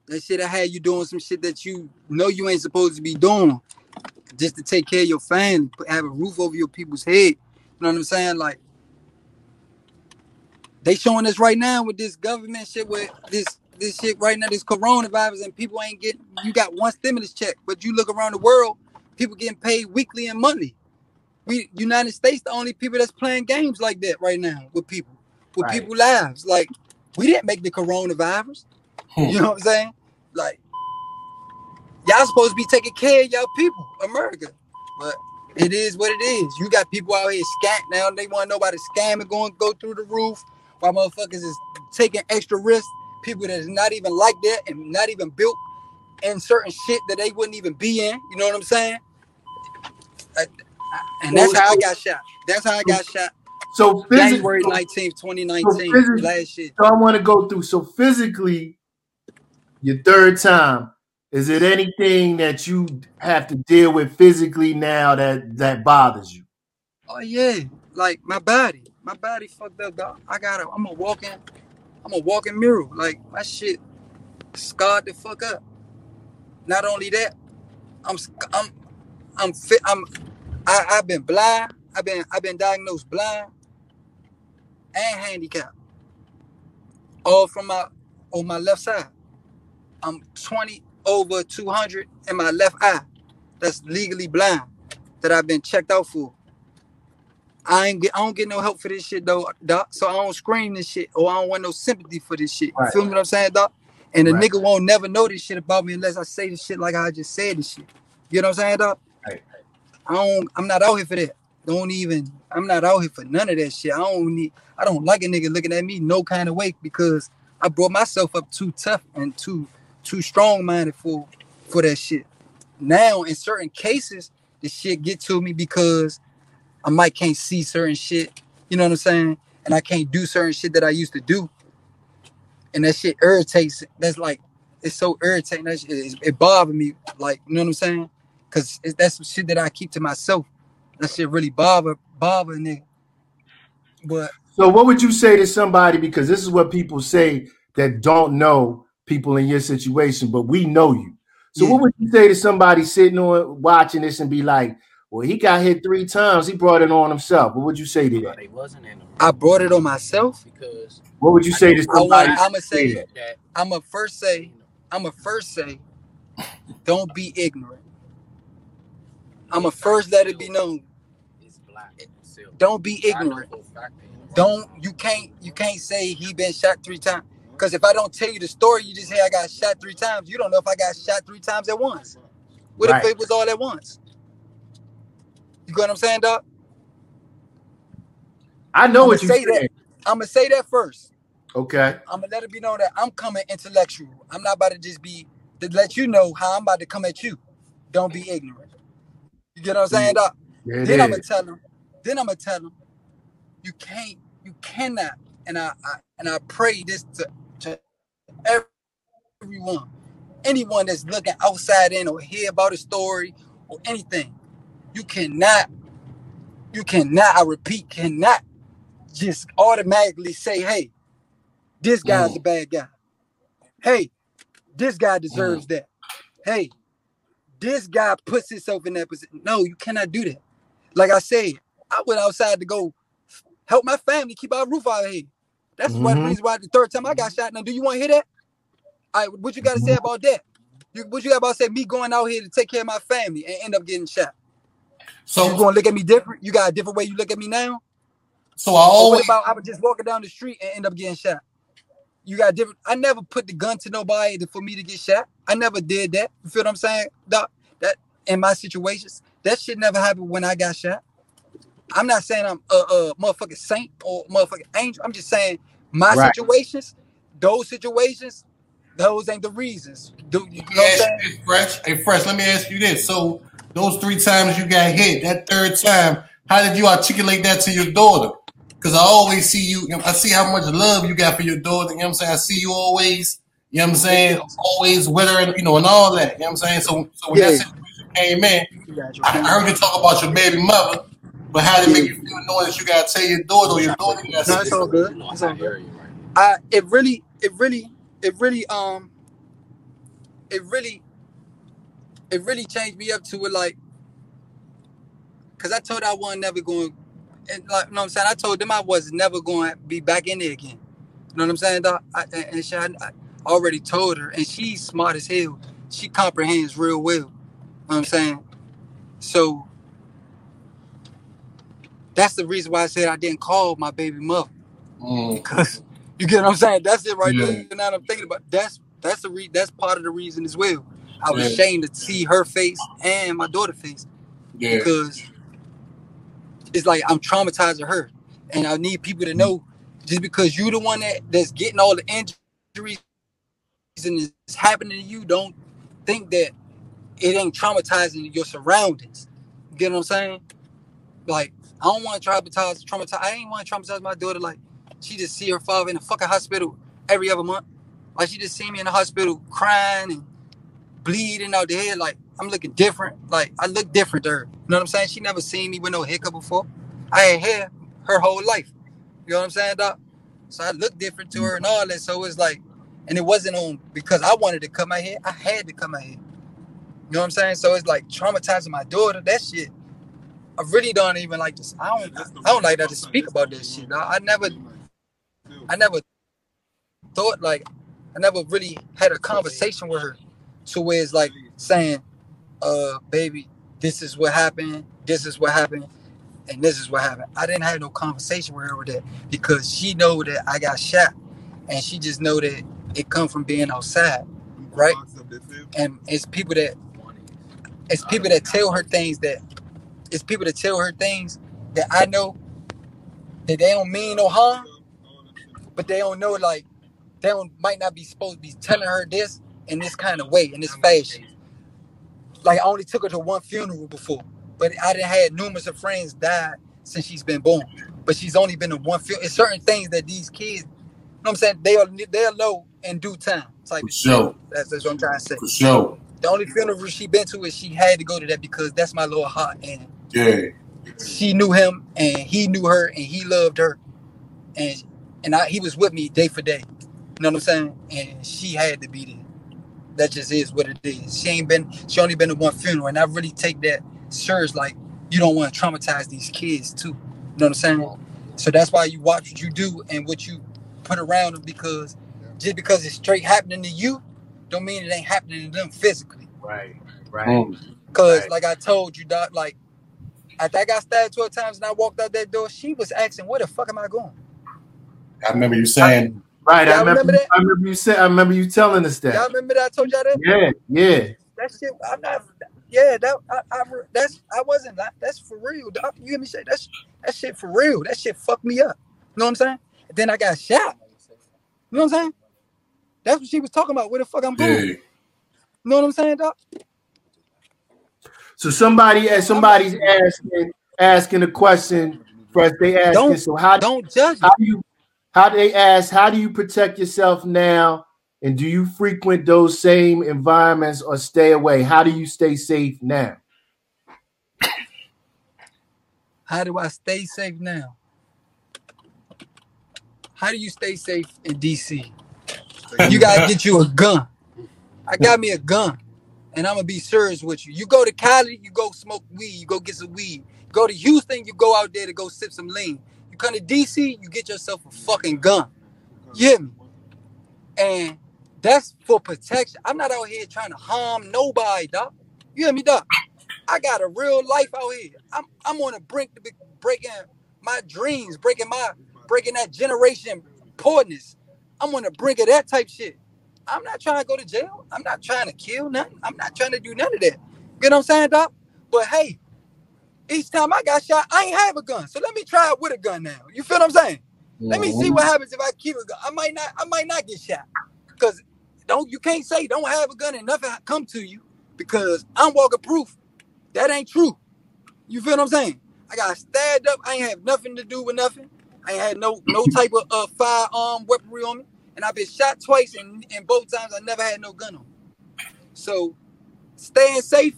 G: that shit I had you doing some shit that you know you ain't supposed to be doing just to take care of your family, have a roof over your people's head. You know what I'm saying? Like they showing us right now with this government shit with this this shit right now, this coronavirus, and people ain't getting you got one stimulus check, but you look around the world, people getting paid weekly in money. We United States the only people that's playing games like that right now with people, with
C: Right.
G: people lives. Like we didn't make the coronavirus.
D: Hmm.
G: You know what I'm saying? Like y'all supposed to be taking care of y'all people, America. But it is what it is. You got people out here scat now. They want nobody scamming, going go through the roof. While motherfuckers is taking extra risks. People that is not even like that and not even built in certain shit that they wouldn't even be in. You know what I'm saying? I- I- and that's how I got shot. That's how I got shot.
C: So physically,
G: January 19th, 2019.
C: physically-
G: Last shit.
C: So I want to go through. So physically, your third time, is it anything that you have to deal with physically now that that bothers you?
G: Oh yeah, like my body, my body fucked up, dog. I got to I'm a walking, I'm a walking mirror. Like my shit scarred the fuck up. Not only that, I'm I'm I'm fit. I'm I, I've been blind. I've been I've been diagnosed blind and handicapped, all from my on my left side. I'm 20 over 200 in my left eye. That's legally blind. That I've been checked out for. I ain't get I don't get no help for this shit though, doc. So I don't scream this shit or I don't want no sympathy for this shit. You
C: Right.
G: feel me what I'm saying, doc? And the
C: Right.
G: nigga won't never know this shit about me unless I say this shit like I just said this shit. You know what I'm saying, doc?
C: Right.
G: I don't I'm not out here for that. Don't even I'm not out here for none of that shit. I don't need I don't like a nigga looking at me no kind of way because I brought myself up too tough and too too strong minded for for that shit. Now in certain cases, the shit get to me because I might can't see certain shit. You know what I'm saying? And I can't do certain shit that I used to do. And that shit irritates. That's like it's so irritating. That shit, it, it bothers me. Like you know what I'm saying? Cause it's, that's some shit that I keep to myself. That shit really bother bother nigga. But
C: So what would you say to somebody? Because this is what people say that don't know people in your situation, but we know you. So
G: Yeah.
C: what would you say to somebody sitting on watching this and be like, "Well, he got hit three times. He brought it on himself." What would you say to that?
E: They wasn't in
G: I brought it on myself.
E: because
C: What would you say to somebody?
G: I'ma say.
C: that?
E: that
G: I'ma first say. I'ma first say. Don't be ignorant. I'ma first let it be known.
E: it's black and.
G: Don't be ignorant.
E: for a fact they ain't.
G: don't you can't you can't say he been shot three times because if I don't tell you the story, you just say I got shot three times. You don't know if I got shot three times at once. What
C: Right.
G: if it was all at once? You get what I'm saying, dog?
C: I know
G: I'ma
C: what you
G: say that.
C: saying.
G: I'm gonna say that first.
C: Okay.
G: I'm gonna let it be known that I'm coming intellectual. I'm not about to just be to let you know how I'm about to come at you. Don't be ignorant. You get what I'm saying,
C: it
G: then I'm gonna tell him. Then I'm gonna tell him, you can't, you cannot, and I, I and I pray this to, to everyone, anyone that's looking outside in or hear about a story or anything. You cannot, you cannot. I repeat, cannot just automatically say, "Hey, this mm. guy's a bad guy." Hey, this guy mm. deserves that. Hey, this guy puts himself in that position. No, you cannot do that. Like I said, I went outside to go help my family keep our roof over head. That's one
C: Mhm.
G: reason why the third time I got shot. Now, do you want to hear that? All right, what you got to say mm-hmm. about that? You, what you got about say me going out here to take care of my family and end up getting shot?
D: So
G: you gonna look at me different? You got a different way you look at me now?
D: so I
G: Or what
D: always
G: about I was just walking down the street and end up getting shot? You got different. I never put the gun to nobody for me to get shot. I never did that. You feel what I'm saying? Doc? That in my situations, that shit never happened when I got shot. I'm not saying I'm a, a motherfucking saint or motherfucking angel. I'm just saying my
C: Right.
G: situations, those situations, those ain't the reasons. Do you know
D: Let me
G: what I'm
D: ask
G: saying?
D: you this, Fresh. Hey, Fresh, let me ask you this. So, those three times you got hit, that third time, how did you articulate that to your daughter? Because I always see you, I see how much love you got for your daughter. You know what I'm saying? I see you always, you know what I'm saying? Always with her, and, you know, and all that. You know what I'm saying? So, so when that
G: Yeah.
D: situation came in,
G: You got your
D: I I heard you talk about your baby mother, but how did it make you feel knowing that you got to tell your daughter or your daughter got
G: No, it's all good. It's all good. I it really, it really, it really, um, it really, it really changed me up to it like, cause I told I wasn't never going, and like, you know what I'm saying? I told them I was never going to be back in there again. You know what I'm saying? I, and and she, I, I already told her, and she's smart as hell. She comprehends real well. You know what I'm saying? So that's the reason why I said I didn't call my baby mother.
D: Mm,
G: Because you get what I'm saying? That's it right
D: Yeah.
G: there. Now I'm thinking about that's that's the re- that's part of the reason as well. I was
D: Yeah.
G: ashamed to see her face and my daughter's face
D: yeah.
G: because it's like I'm traumatizing her, and I need people to know just because you're the one that that's getting all the injuries and it's happening to you, don't think that it ain't traumatizing your surroundings. You get what I'm saying? Like I don't want to traumatize, traumatize. I ain't want to traumatize my daughter. Like she just see her father in the fucking hospital every other month. Like she just see me in the hospital crying and bleeding out the head. Like I'm looking different. Like I look different to her. You know what I'm saying? She never seen me with no hiccup before. I ain't had her whole life. You know what I'm saying, doc? So I look different to her and all that. So it's like, and it wasn't on because I wanted to cut my hair. I had to cut my hair. You know what I'm saying? So it's like traumatizing my daughter. That shit. I really don't even like this. I don't. I don't like that to speak about this shit. I never. I never thought like. I never really had a conversation with her, to where it's like saying, "Uh, baby, this is what happened. This is what happened, and this is what happened." I didn't have no conversation with her with that because she know that I got shot, and she just know that it come from being outside, right? And it's people that it's people that tell her things that it's people that tell her things that I know that they don't mean no harm, but they don't know like they don't might not be supposed to be telling her this in this kind of way, in this fashion. Like I only took her to one funeral before, but I didn't had numerous of friends die since she's been born. But she's only been to one funeral. It's certain things that these kids, you know what I'm saying, they'll they'll know in due time. Type
D: For
G: of shit.
D: sure.
G: That's, that's what I'm trying to say.
D: For sure.
G: The only funeral she been to is she had to go to that because that's my little heart and
D: Yeah.
G: she knew him and he knew her and he loved her and and I, he was with me day for day you know what i'm saying and she had to be there that just is what it is she ain't been she only been to one funeral and i really take that serious like you don't want to traumatize these kids too you know what i'm saying so that's why you watch what you do and what you put around them because just because it's straight happening to you don't mean it ain't happening to them physically
C: Right. Right.
D: Mm.
G: Cause
C: Right.
G: like I told you, Doc, like after I got stabbed 12 times and I walked out that door, she was asking, where the fuck am I going?
D: I remember you saying,
C: Right. I
G: Y'all
C: remember.
G: remember that?
C: I remember you say. I remember you telling us
G: Y'all
C: that.
G: remember that I told y'all that?
C: Yeah. Yeah.
G: That shit, I'm not yeah, that I, I that's I wasn't that's for real, Doc. You hear me say that's that shit for real. That shit fucked me up. You know what I'm saying? And then I got shot. You know what I'm saying? That's what she was talking about. Where the fuck I'm going?
D: yeah.
G: You know what I'm saying, Doc?
C: So somebody, as somebody's asking, asking a question. First, they asking.
G: Don't-
C: So how
G: Don't judge
C: how do you how they ask how do you protect yourself now and do you frequent those same environments or stay away how do you stay safe now
G: How do I stay safe now? How do you stay safe in DC? You gotta get you a gun. I got me a gun, and I'm gonna be serious with you. You go to Cali, you go smoke weed, you go get some weed. Go to Houston, you go out there to go sip some lean. Come to DC, you get yourself a fucking gun. You hear me? And that's for protection. I'm not out here trying to harm nobody, doc. You hear me, doc? I got a real life out here. I'm I'm on the brink to be breaking my dreams, breaking my breaking that generation poorness. I'm on the brink of that type shit. I'm not trying to go to jail. I'm not trying to kill nothing. I'm not trying to do none of that. You know what I'm saying, Doc? But hey, each time I got shot, I ain't have a gun. So let me try it with a gun now. You feel what I'm saying? Let me see what happens if I keep a gun. I might not, I might not get shot. Cause don't you can't say don't have a gun and nothing come to you because I'm walking proof. That ain't true. You feel what I'm saying? I got stabbed up. I ain't have nothing to do with nothing. I ain't had no no type of uh, firearm weaponry on me. And I've been shot twice and, and both times I never had no gun on. me. So staying safe,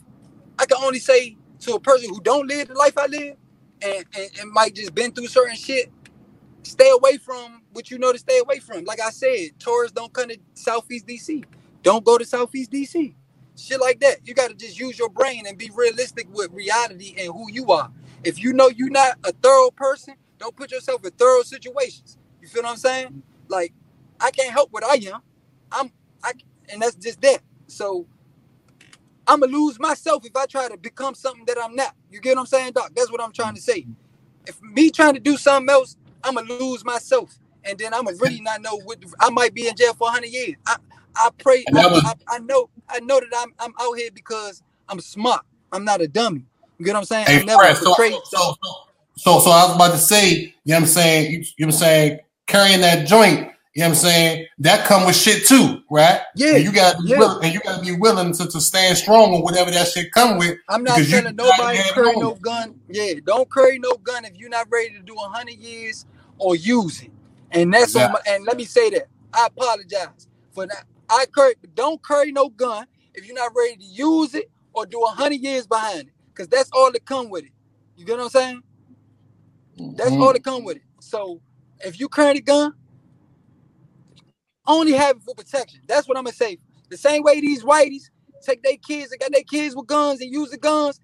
G: I can only say to a person who don't live the life I live and, and, and might just been through certain shit, stay away from what you know to stay away from. Like I said, tourists don't come to Southeast DC. Don't go to Southeast DC. Shit like that. You gotta just use your brain and be realistic with reality and who you are. If you know you're not a thorough person, don't put yourself in thorough situations. You feel what I'm saying? Like, I can't help what I am. I'm I and that's just that. So I'm gonna lose myself if I try to become something that I'm not. You get what I'm saying, Doc? That's what I'm trying to say. If me trying to do something else, I'm gonna lose myself, and then I'm gonna really not know what I might be in jail for 100 years. I I pray. I, I, I know I know that I'm I'm out here because I'm smart. I'm not a dummy. You get what I'm saying? I
D: Hey,
G: never
D: Fred, so,
G: betrayed.
D: so, so, so, so I was about to say, you know what I'm saying? You, you know what I'm saying? Carrying that joint, you know what I'm saying? That come with shit too, right?
G: Yeah,
D: And you gotta be
G: yeah.
D: willing, and you gotta be willing to, to stand strong on whatever that shit come with.
G: I'm not telling nobody carry no gun. Yeah, don't carry no gun if you're not ready to do hundred years or use it. And that's on my, and let me say that. I apologize for that. I carry don't carry no gun if you're not ready to use it or do hundred years behind it. Cause that's all that come with it. You get what I'm saying? That's
D: Mhm.
G: all that come with it. So if you carry a gun, only have it for protection. That's what I'm gonna say. The same way these whiteys take their kids and got their kids with guns and use the guns.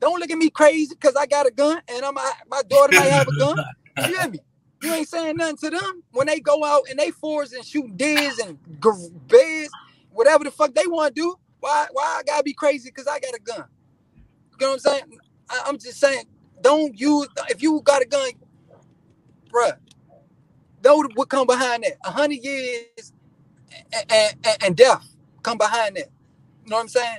G: Don't look at me crazy because I got a gun and I'm my daughter might have a gun. You hear me? You ain't saying nothing to them when they go out and they force and shoot deers and g- bears, whatever the fuck they want to do. Why? Why I gotta be crazy because I got a gun? You know what I'm saying? I, I'm just saying, don't use if you got a gun, bruh. Know what come behind that? A hundred years and, and, and death come behind that. You know what I'm saying?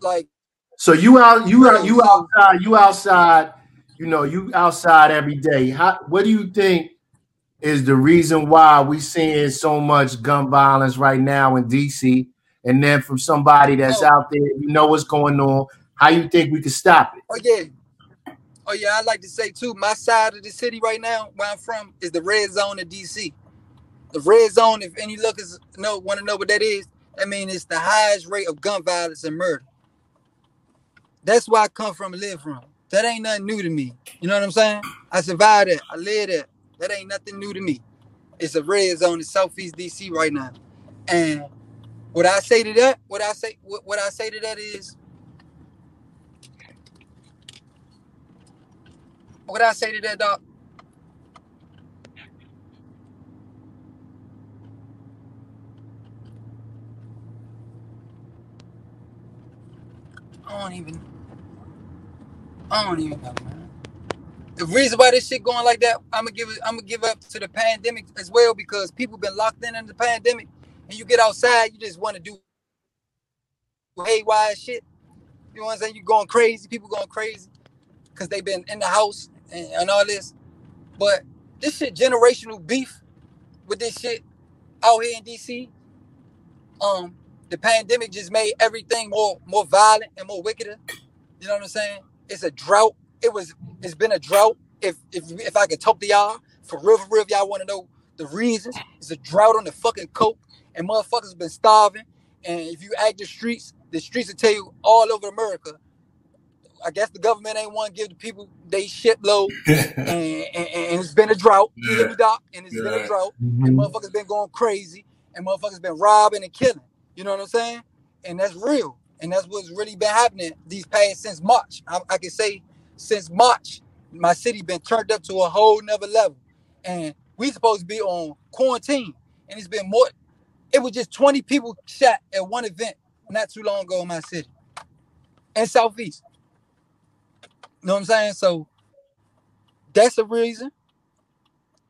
G: Like
C: So you out, you out, you outside, you outside. You know, you outside every day. How? What do you think is the reason why we seeing so much gun violence right now in DC? And then from somebody that's
G: Oh.
C: out there, you know what's going on. How you think we can stop it?
G: Oh yeah. Oh yeah, I'd like to say too, my side of the city right now, where I'm from, is the red zone of DC. The red zone, if any lookers know want to know what that is, I mean it's the highest rate of gun violence and murder. That's where I come from and live from. That ain't nothing new to me. You know what I'm saying? I survived it. I lived it. That ain't nothing new to me. It's a red zone in Southeast DC right now. And what I say to that, what I say, what, what I say to that is, what did I say to that, dog. I don't even. I don't even know, man. The reason why this shit going like that, I'm gonna give. I'm gonna give up to the pandemic as well because people been locked in in the pandemic, and you get outside, you just want to do haywire shit. You know what I'm saying? You going crazy. People going crazy because they been in the house and, and all this. But this shit generational beef with this shit out here in DC. Um, the pandemic just made everything more more violent and more wickeder. You know what I'm saying? It's a drought. It was. It's been a drought. If if if I could talk to y'all for real, for real, if y'all want to know the reasons, it's a drought on the fucking coke, and motherfuckers been starving. And if you act the streets, the streets will tell you all over America. I guess the government ain't want to give the people they shit and, and, and it's been a drought. You hear me, doc? And it's been a drought, and mm-hmm. motherfuckers been going crazy, and motherfuckers been robbing and killing. You know what I'm saying? And that's real, and that's what's really been happening these past since March. I, I can say since March, my city been turned up to a whole nother level, and we supposed to be on quarantine, and it's been more. It was just 20 people shot at one event not too long ago in my city, in Southeast. Know what I'm saying? So that's a reason.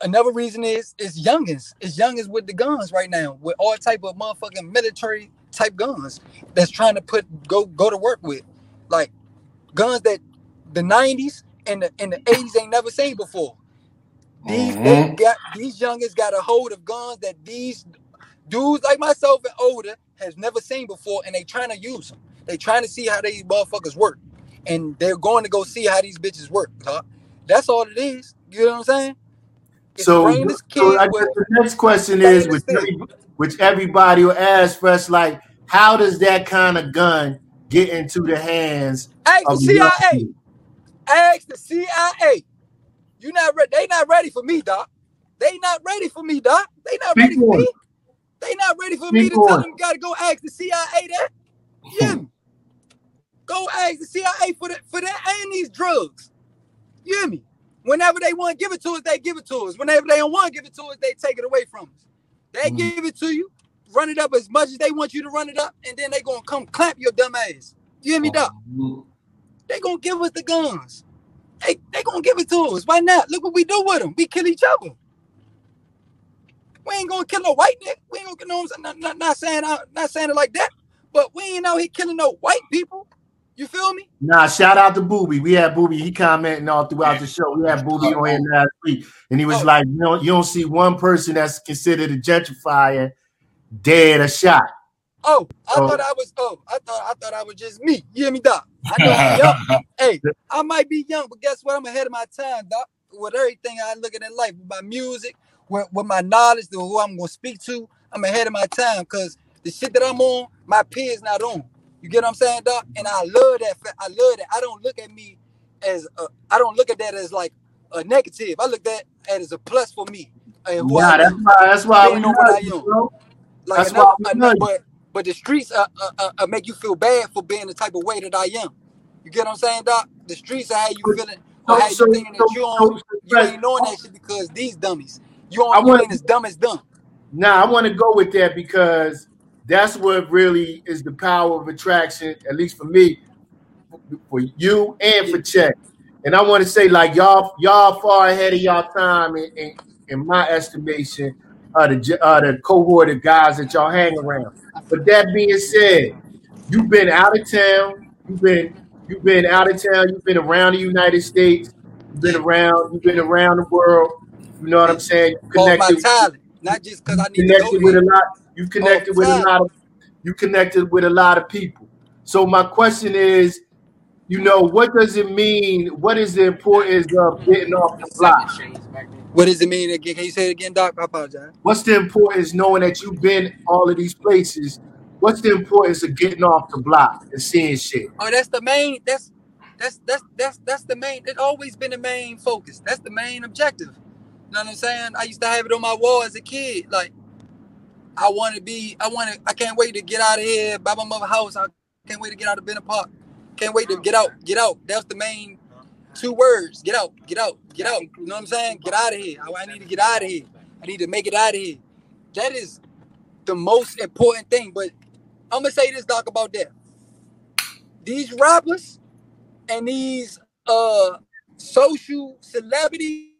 G: Another reason is is youngins. It's youngins with the guns right now, with all type of motherfucking military type guns that's trying to put go go to work with. Like guns that the 90s and the and the 80s ain't never seen before. These
D: Mhm.
G: got these youngins got a hold of guns that these dudes like myself and older has never seen before, and they trying to use them. They trying to see how these motherfuckers work, and they're going to go see how these bitches work. Huh? That's all it is. You know what I'm saying? It's
C: So, so I guess the next question is, which, which everybody will ask first, like, how does that kind of gun get into the hands
G: Ask
C: of the
G: CIA.
C: people?
G: Ask the CIA. You not ready? They not ready for me, doc. They not ready for me, doc. They not ready
C: Speak
G: for
C: on
G: me. They not ready for me
C: Speak
G: to tell them gotta go ask the CIA that. Me? Go ask the CIA for the for that and these drugs. You hear me? Whenever they want to give it to us, they give it to us. Whenever they don't want to give it to us, they take it away from us. They
C: Mm.
G: give it to you, run it up as much as they want you to run it up, and then they gonna come clap your dumb ass. You hear me, doc?
D: Mhm.
G: They gonna give us the guns. They they gonna give it to us. Why not? Look what we do with them. We kill each other. We ain't gonna kill no white nigga. We ain't gonna kill no. Not, not, not saying I, not saying it like that, but we ain't out here killing no white people. You feel me?
C: Nah, shout out to Booby. We had Booby. He commenting all throughout the show. We had Booby oh, on here oh. last week, and he was
G: Oh.
C: like, "You don't, you don't see one person that's considered a gentrifier dead or shot."
G: Oh, I
C: Oh.
G: thought I was. Oh, I thought I thought I was just me. You hear me, doc? I know I'm young. hey, I might be young, but guess what? I'm ahead of my time, doc. With everything I look at in life, with my music, with, with my knowledge, to who I'm gonna speak to, I'm ahead of my time. Cause the shit that I'm on, my peers not on. You get what I'm saying, doc? And I love that. fa- I love that. I don't look at me as a, I don't look at that as like a negative. I look at it as a plus for me and who
C: Nah,
G: I
C: that's
G: am.
C: why. That's why we
G: on what
C: love
G: I
C: you,
G: am.
C: bro.
G: Like
C: That's
G: another,
C: why we
G: another
C: love you.
G: but but the streets uh, uh, uh, uh, make you feel bad for being the type of way that I am. You get what I'm saying, Doc? The streets are how you feeling or
C: So,
G: how you
C: so,
G: thinking
C: so,
G: that you on
C: so
G: you ain't knowing that shit because these dummies. You
C: I
G: on you
C: want
G: ain't as dumb as dumb.
C: Nah, I want to go with that because that's what really is the power of attraction, at least for me, for you and for Chet. And I want to say, like y'all, y'all far ahead of y'all time in, in, in my estimation of the uh, the cohort of guys that y'all hang around. But that being said, you've been out of town. You've been you've been out of town. You've been around the United States. You've been around. You've been around the world. You know what I'm saying? You
G: Off my
C: connected
G: talent. Not just because I need to go
C: with a lot you
G: Off
C: connected with a lot of you connected with a lot of people so my question is you know what does it mean what is the importance of getting off the block
G: What does it mean again? Can you say it again, Doc? I apologize.
C: what's the importance knowing that you've been all of these places what's the importance of getting off the block and seeing shit
G: Oh, that's the main. That's that's that's that's that's the main. It's always been the main focus. That's the main objective. You know what I'm saying? I used to have it on my wall as a kid. Like I want to be. I want to. I can't wait to get out of here. By my mother's house. I can't wait to get out of Bennett Park. Can't wait to get out. Get out. That's the main two words. Get out. Get out. Get out. You know what I'm saying? Get out of here. I, I need to get out of here. I need to make it out of here. That is the most important thing. But I'm gonna say this, Doc, about that. These rappers and these uh social celebrities,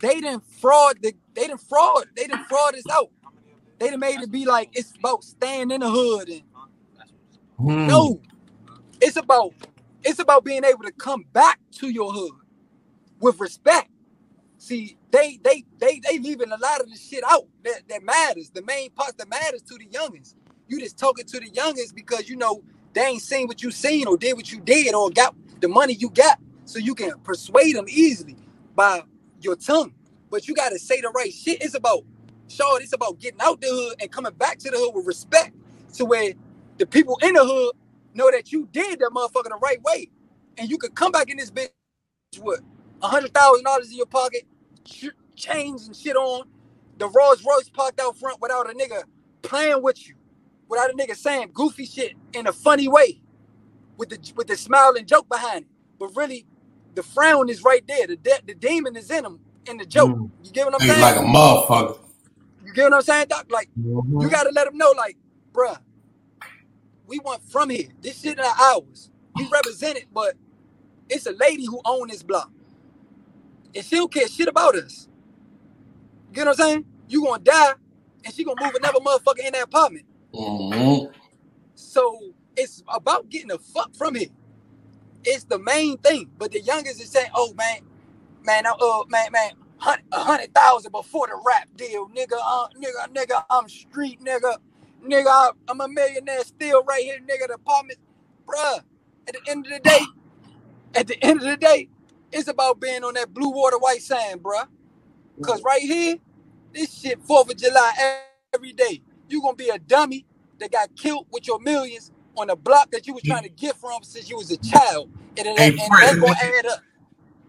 G: they didn't fraud the they didn't fraud, they didn't fraud us out. They done made it be like it's about staying in the hood and
C: Hmm.
G: no, it's about it's about being able to come back to your hood with respect. See, they they they they leaving a lot of the shit out that, that matters. The main part that matters to the youngins. You just talking to the youngins because you know they ain't seen what you seen or did what you did or got the money you got, so you can persuade them easily by your tongue. But you gotta say the right shit. It's about Shaw, it's about getting out the hood and coming back to the hood with respect to where the people in the hood know that you did that motherfucker the right way. And you could come back in this bitch with a hundred thousand dollars in your pocket, ch- chains and shit on, the Rolls Royce parked out front without a nigga playing with you, without a nigga saying goofy shit in a funny way, with the with the smile and joke behind it. But really, the frown is right there. The de- the demon is in him in the joke.
C: Mm.
G: You get what I'm
D: He's
G: saying?
D: like a motherfucker.
G: You get what I'm saying, Doc? Like
C: Mhm.
G: you gotta let him know, like, bruh, we want from here. This shit not ours. we represent it, but it's a lady who own this block. And she don't care shit about us. You know what I'm saying? You gonna die and she gonna move another motherfucker in that apartment.
D: Mhm.
G: So it's about getting the fuck from here. It's the main thing. But the youngest is saying, oh man, man, I, uh, man, man, a hundred thousand before the rap deal, nigga, uh, nigga, nigga, I'm street, nigga, nigga, I- I'm a millionaire still right here, nigga, the apartment, bruh. At the end of the day, at the end of the day, it's about being on that blue water white sand, bruh. Cause right here, this shit Fourth of July every day. You gonna be a dummy that got killed with your millions on a block that you was trying to get from since you was a child, and, it,
D: Hey,
G: and that's gonna add up.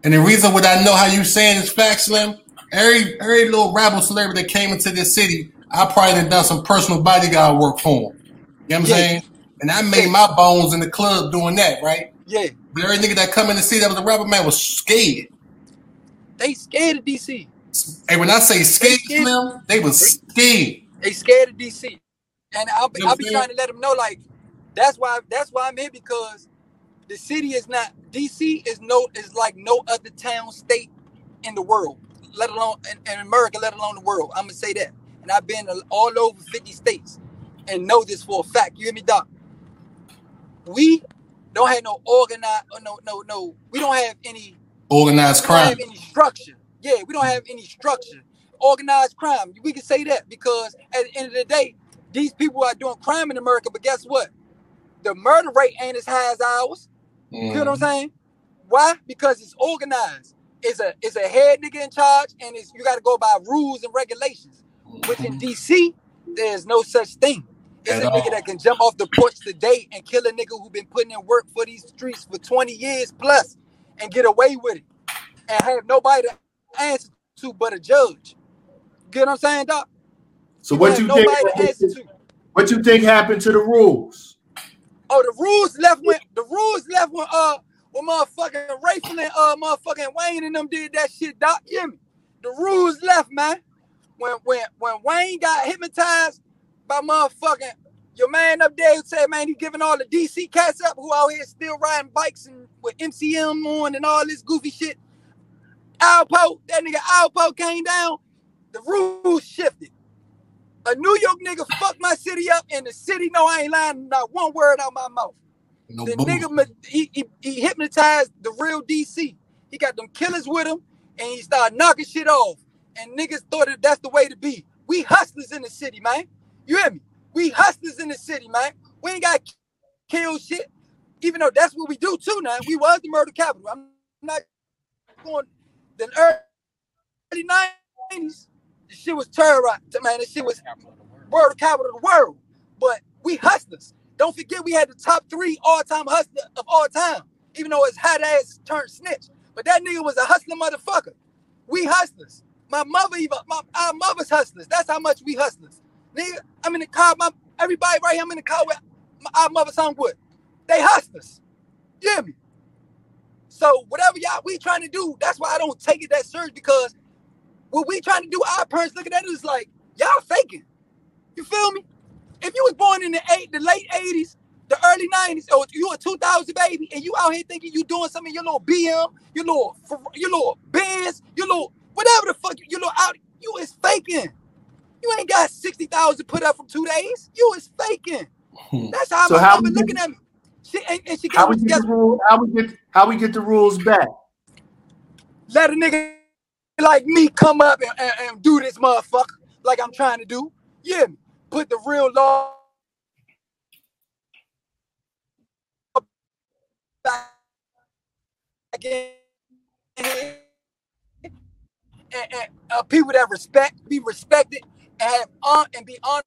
D: And the reason what I know how you saying is fact, Slim. Every every little rabble celebrity that came into this city, I probably done some personal bodyguard work for them. You know what I'm
G: Yeah,
D: saying? And I made my bones in the club doing that, right?
G: yeah.
D: But every nigga that come in the city that was a rapper man was scared.
G: They scared of DC.
D: Hey, when I say
G: They
D: scared,
G: scared.
D: Slim, they was scared.
G: they scared of DC, and I'll be,
D: You know
G: I'll be trying to let them know like that's why that's why I'm here because the city is not DC is no is like no other town state in the world, let alone in, in America, let alone the world. I'm gonna say that, and I've been all over 50 states and know this for a fact. You hear me, Doc? We don't have no organized, uh, no no no. We don't have any
D: Organized
G: we don't
D: crime.
G: have any structure. Yeah, we don't have any structure. Organized crime. We can say that because at the end of the day, these people are doing crime in America. But guess what? The murder rate ain't as high as ours. You know what I'm
D: Mhm.
G: saying? Why? Because it's organized. It's a it's a head nigga in charge, and it's you got to go by rules and regulations. Which in DC, there's no such thing. It's a nigga that can jump off the porch today and kill a nigga who been putting in work for these streets for 20 years plus and get away with it and have nobody to answer to but a judge. Get what I'm saying, Doc?
C: So
G: You
C: what you think?
G: to answer to.
C: What you think happened to the rules?
G: Oh, the rules left when the rules left when uh when motherfucking Rayful and uh motherfucking Wayne and them did that shit, Doc. Hear? The rules left, man. When when when Wayne got hypnotized by motherfucking your man up there who said, man, he giving all the DC cats up who out here still riding bikes and with MCM on and all this goofy shit. Alpo, that nigga Alpo came down, the rules shifted. A New York nigga fucked my city up, and the city know I ain't lying not one word out my mouth.
D: No
G: The
D: bullshit.
G: nigga, he, he, he hypnotized the real DC. He got them killers with him, and he started knocking shit off. And niggas thought that that's the way to be. We hustlers in the city, man. You hear me? We hustlers in the city, man. We ain't got kill shit. Even though that's what we do too now. We was the murder capital. I'm not going the early 90s. Shit was terrorized, man. Shit was world capital of the world. But we hustlers. Don't forget we had the top three all-time hustler of all time. Even though his hot ass turned snitch. But that nigga was a hustler motherfucker. We hustlers. My mother even my our mother's hustlers. That's how much we hustlers. Nigga, I'm in the car. My everybody right here, I'm in the car with my, our mother's home with. They hustlers. You hear me? So whatever y'all we trying to do, that's why I don't take it that serious because what we trying to do, our parents look at is like, y'all faking. You feel me? If you was born in the eight, the late 80s, the early 90s, or you a 2000 baby, and you out here thinking you doing something, your little BM, your little, your little Benz, your little, whatever the fuck, your little out, you is faking. You ain't got 60,000 put up from two days. You is faking.
D: Hmm.
G: That's how
C: So
G: my
C: how we
G: looking at me. She, and, and she
C: how we get the? How we get how we get the rules back?
G: let a nigga like me come up and, and, and do this motherfucker like I'm trying to do. Yeah, put the real law back in and, and uh, people that respect, be respected, and have on and be on.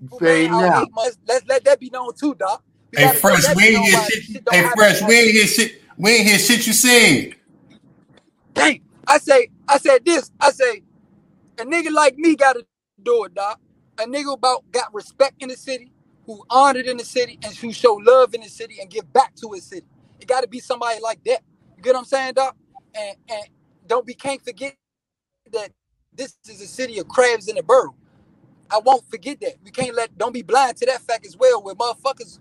C: You fading
G: out
C: out.
G: eight months. Let's let that be known too, doc.
D: Hey,
G: gotta
D: Fresh, we ain't hear shit.
G: shit don't
D: Hey, Fresh, we ain't hear shit. We ain't hear shit you said.
G: Dang. I say, I said this. I say, a nigga like me gotta do it, doc. A nigga about got respect in the city, who honored in the city, and who show love in the city and give back to his city. It gotta be somebody like that. You get what I'm saying, doc? And and don't be can't forget that this is a city of crabs in a barrel. I won't forget that. We can't let don't be blind to that fact as well, where motherfuckers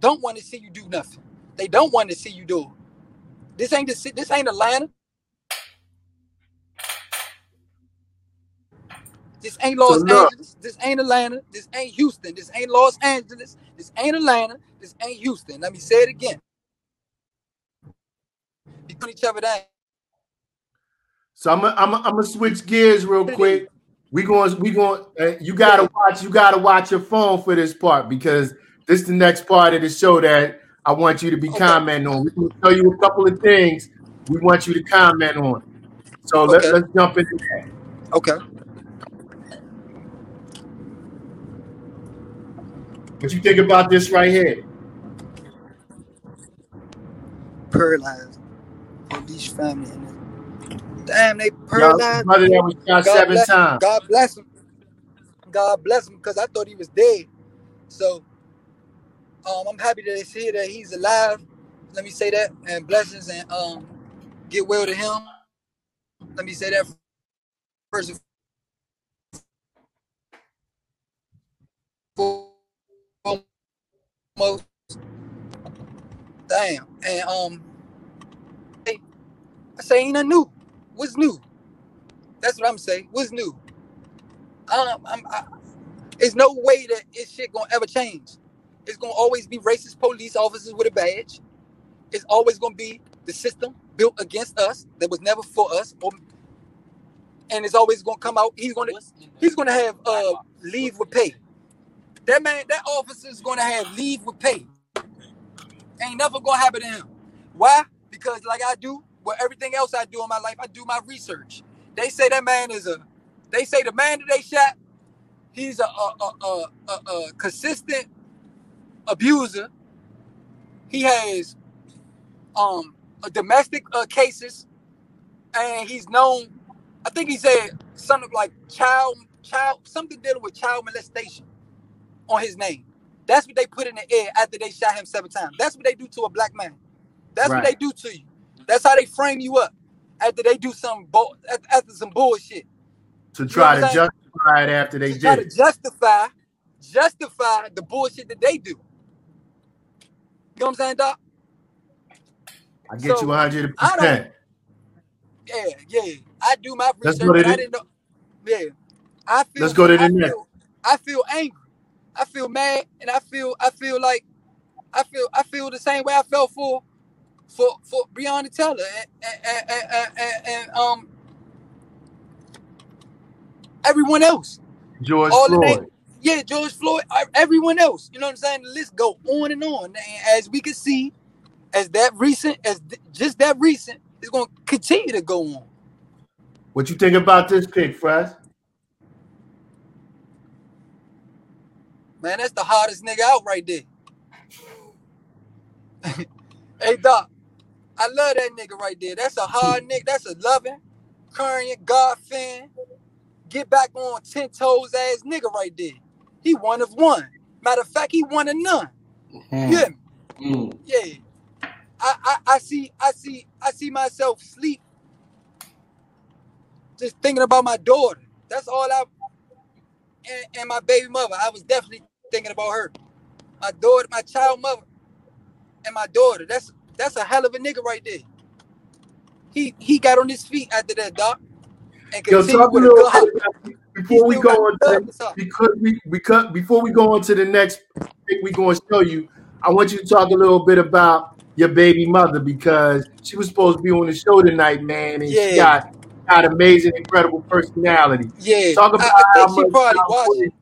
G: don't want to see you do nothing. They don't want to see you do it. This ain't the this ain't Atlanta. This ain't Los Angeles. This ain't Atlanta. This ain't Houston. This ain't Los Angeles. This ain't Atlanta. This ain't Houston. Let me say it again. Put each other down.
C: so I'm gonna I'm gonna- I'm gonna switch gears real quick. We going we going. Uh, you gotta watch. You gotta watch your phone for this part because this is the next part of the show that I want you to be
G: Okay.
C: commenting on. We're gonna tell you a couple of things we want you to comment on. So
G: Okay.
C: let's jump into that.
G: Okay.
C: What you think about this right here?
G: Paralyzed. Police family. in it. Damn, they paralyzed.
C: brother that was shot
G: God
C: seven
G: bless.
C: times.
G: God bless him. God bless him because I thought he was dead. So um, I'm happy to hear that he's alive. Let me say that and blessings and um, get well to him. Let me say that first and foremost. Damn. And um, I say ain't nothing new. What's new? That's what I'm saying. What's new? Um, I'm, I, there's no way that this shit gonna ever change. It's gonna always be racist police officers with a badge. It's always gonna be the system built against us that was never for us, or, and it's always gonna come out. He's gonna he's gonna have uh leave with pay. That man, that officer's gonna have leave with pay. Ain't nothing gonna happen to him. Why? Because like I do, with everything else I do in my life, I do my research. They say that man is a. They say the man that they shot, he's a a a, a, a, a consistent abuser. He has um a domestic uh, cases, and he's known. I think he said something like child child something dealing with child molestation on his name. That's what they put in the air after they shot him seven times. That's what they do to a black man. That's what
C: Right.
G: they do to you. That's how they frame you up after they do some bull after some bullshit.
C: To
G: You know
C: try to
G: saying?
C: justify it after they
G: to try to
C: it.
G: justify justify the bullshit that they do. You know what I'm saying, Doc?
C: I get
G: So,
C: you 100.
G: I
C: percent
G: Yeah, yeah. I do my research, but I didn't know. Yeah, I feel.
C: Let's go to the
G: I
C: next.
G: feel, I feel angry. I feel mad, and I feel. I feel like. I feel. I feel the same way I felt for, for for Breonna Taylor and and, and, and, and, um everyone else.
C: George
G: All
C: Floyd.
G: Yeah, George Floyd, e- everyone else. You know what I'm saying? The list go on and on. And as we can see, as that recent, as th- just that recent, it's going to continue to go on.
C: What you think about this pick, Fresh?
G: Man, that's the hottest nigga out right there. hey, Doc, I love that nigga right there. That's a hard nigga. That's a loving, current, God fan, get back on 10 toes ass nigga right there. He one of one. Matter of fact, he one of none.
D: Mm,
G: You hear me?
D: mm.
G: Yeah. I, I, I see I see I see myself sleep just thinking about my daughter. That's all I and, and my baby mother. I was definitely thinking about her. My daughter, my child mother, and my daughter. That's that's a hell of a nigga right there. He he got on his feet after that, doc, and
C: Yo,
G: continued
C: talk a
G: with a
C: little
G: good heart.
C: bit about-
G: He
C: before we go on to
G: in his heart.
C: because we because before we go on to the next pick we're going to show you, I want you to talk a little bit about your baby mother because she was supposed to be on the show tonight, man, and she got got amazing, incredible personality.
G: Yeah,
C: Talk about
G: I
C: how
G: think she
C: much
G: probably
C: how important,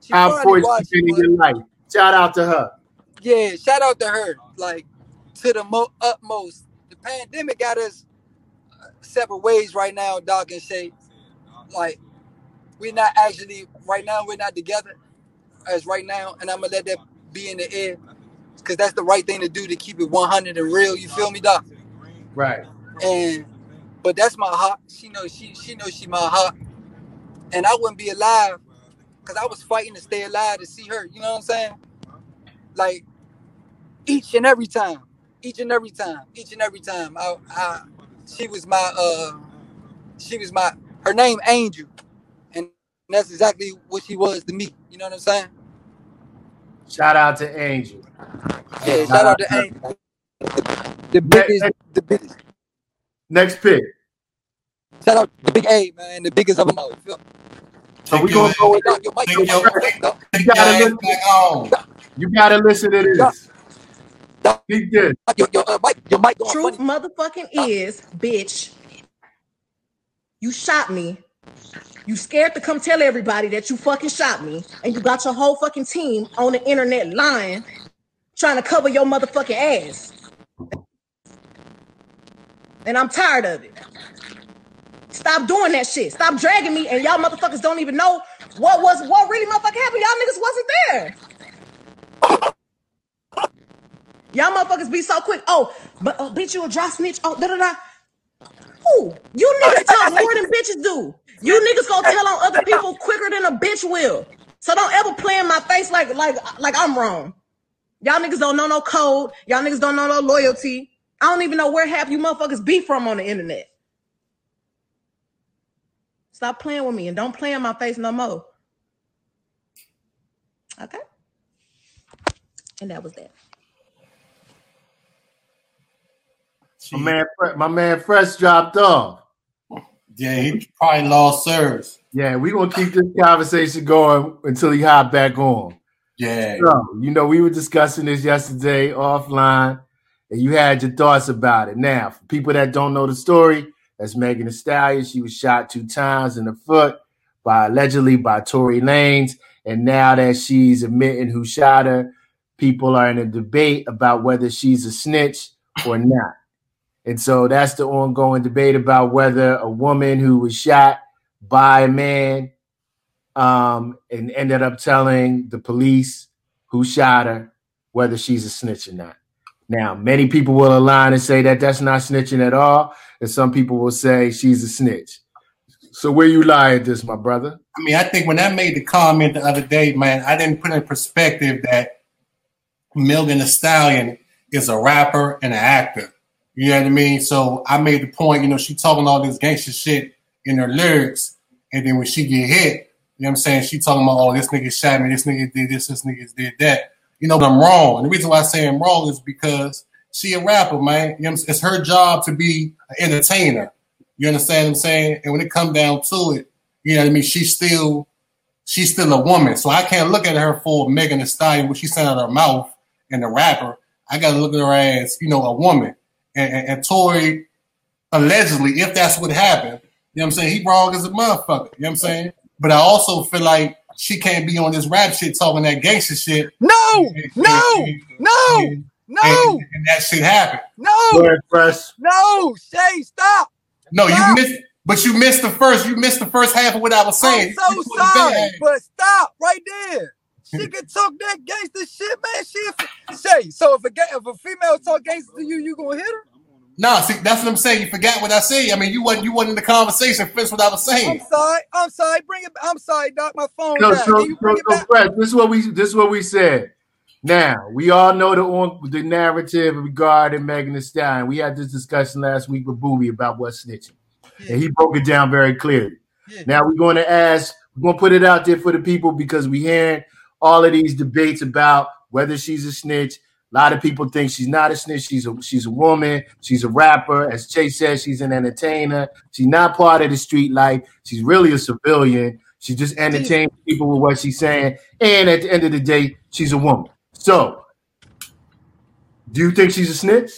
G: She
C: how important she been in your life. Shout out to her.
G: yeah, shout out to her. Like to the mo- utmost. The pandemic got us separate ways right now, Doc and Che. Like we're not actually right now. We're not together as right now, and I'm gonna let that be in the air because that's the right thing to do to keep it 100 and real. You feel me, Doc?
C: Right.
G: And but that's my heart. She knows she she knows she my heart, and I wouldn't be alive because I was fighting to stay alive to see her. You know what I'm saying? Like each and every time, each and every time, each and every time. I, I she was my uh, she was my her name Angel, and And that's exactly what she was to me. You know what I'm saying?
C: Shout out to Angel.
G: Yeah, shout out to Angel. The biggest, the biggest.
C: Next pick.
G: Shout out to Big A, man, the biggest of them all. Feel-
C: So we gonna go with
G: Yo, yo, Mike, yo,
D: Take your-
G: Mike, Mike, yo.
C: you gotta
D: Guys,
C: listen,
D: back on.
C: you gotta listen to this. He did.
G: Yo, yo, uh, Mike, your mic going
H: Truth
G: funny.
H: motherfucking is, bitch, you shot me. You scared to come tell everybody that you fucking shot me, and you got your whole fucking team on the internet lying, trying to cover your motherfucking ass. And I'm tired of it. Stop doing that shit. Stop dragging me, and y'all motherfuckers don't even know what was what really motherfucking happened. Y'all niggas wasn't there. Y'all motherfuckers be so quick. Oh, but uh, bitch, you a dry snitch. Oh, da da da. Who? You niggas talk more than bitches do. You niggas gonna tell on other people quicker than a bitch will. So don't ever play in my face like like like I'm wrong. Y'all niggas don't know no code. Y'all niggas don't know no loyalty. I don't even know where half you motherfuckers be from on the internet. Stop playing with me and don't play in my face no more. Okay. And that was that.
C: My man, my man Fresh dropped off.
D: Yeah, he probably lost service.
C: Yeah, we're gonna keep this conversation going until he hop back on.
D: Yeah.
C: So, you know, we were discussing this yesterday offline, and you had your thoughts about it. Now, for people that don't know the story, that's Megan Thee Stallion. She was shot two times in the foot by allegedly by Tory Lanez, and now that she's admitting who shot her, people are in a debate about whether she's a snitch or not. And so that's the ongoing debate about whether a woman who was shot by a man um, and ended up telling the police who shot her whether she's a snitch or not. Now, many people will align and say that that's not snitching at all, and some people will say she's a snitch. So where you lie at this, my brother?
D: I mean, I think when I made the comment the other day, man, I didn't put in perspective that Megan Thee Stallion is a rapper and an actor. You know what I mean? So I made the point, you know, she talking all this gangster shit in her lyrics, and then when she get hit, you know what I'm saying? She talking about, oh, this nigga shot me, this nigga did this, this nigga did that. You know, but I'm wrong. And the reason why I say I'm wrong is because she a rapper, man. You know? It's her job to be an entertainer. You understand what I'm saying? And when it come down to it, you know what I mean? She's still she's still a woman. So I can't look at her for Megan Thee Stallion, what she said out of her mouth and the rapper. I gotta look at her as, you know, a woman. And, and, and Tory, allegedly, if that's what happened, you know what I'm saying? He wrong as a motherfucker. You know what I'm saying? But I also feel like she can't be on this rap shit talking that gangster shit.
G: No, no, no, no,
D: and that shit happened.
G: No,
C: ahead, Fresh.
G: no. Che, stop.
D: No, you
G: Stop.
D: missed but you missed the first you missed the first half of what I was saying.
G: I'm so
D: You put it
G: sorry, but stop right there. She can talk that gangster shit, man. She say so. If a ga- if a female talk gangster to you, you gonna hit her?
D: Nah, see, that's what I'm saying. You forgot what I said. I mean, you wasn't you wasn't in the conversation. Finish what I was saying.
G: I'm sorry. I'm sorry. Bring it. I'm sorry, Doc. My phone
C: No,
G: died.
C: so,
G: Can you
C: so,
G: it
C: so
G: back?
C: Fresh, this is what we this is what we said. Now we all know the on the narrative regarding Megan Thee Stallion. We had this discussion last week with Booby about what's snitching, and he broke it down very clearly.
G: Yeah.
C: Now we're going to ask, we're going to put it out there for the people because we hearing all of these debates about whether she's a snitch. A lot of people think she's not a snitch. She's a she's a woman. She's a rapper. As Chase says, she's an entertainer. She's not part of the street life. She's really a civilian. She just entertains people with what she's saying. And at the end of the day, she's a woman. So, do you think she's a snitch?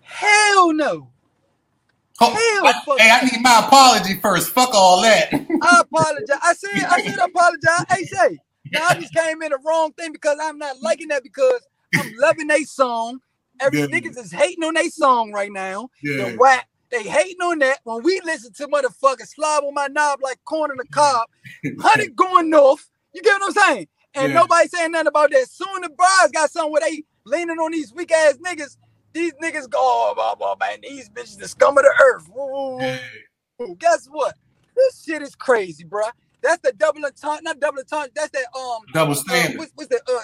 G: Hell no.
D: Oh,
G: Hell,
D: I-
G: fuck.
D: hey, I need my apology first. Fuck all that.
G: I apologize. I said I said apologize. Hey Che. I just came in the wrong thing because I'm not liking that because I'm loving they song. Every
D: Yeah.
G: niggas is hating on they song right now.
D: Yeah.
G: The whack. They hating on that. When we listen to motherfuckers slob on my knob like corn in the cob, honey going north. You get what I'm saying? And
D: Yeah.
G: nobody saying nothing about that. Soon the bras got something where they leaning on these weak ass niggas. These niggas go, oh, blah, blah, man, these bitches the scum of the earth. Woo. Guess what? This shit is crazy, bruh. That's the double entendre, not double entendre. That's that um
D: Double
G: uh,
D: standard.
G: what's, what's the uh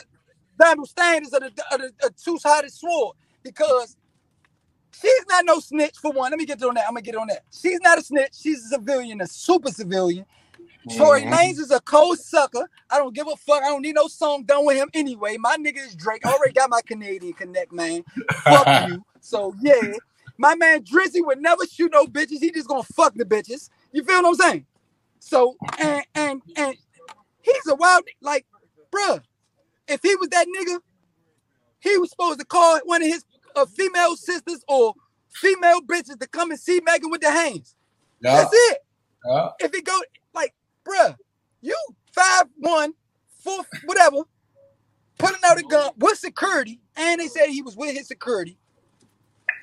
G: double standards of the, of the, the two-sided sword because she's not no snitch for one. Let me get on that. I'm gonna get on that. She's not a snitch. She's a civilian, a super civilian. Tory
D: Mhm.
G: Lanez is a cold sucker. I don't give a fuck. I don't need no song done with him anyway. My nigga is Drake. I already got my Canadian connect, man. Fuck you. So yeah, my man Drizzy would never shoot no bitches. He just gonna fuck the bitches. You feel what I'm saying? So and and and he's a wild like, bruh. If he was that nigga, he was supposed to call one of his uh, female sisters or female bitches to come and see Megan with the hands.
D: Yeah,
G: That's it
D: yeah.
G: if it go like, bruh, you five one, four, whatever, putting out a gun with security, and they said he was with his security,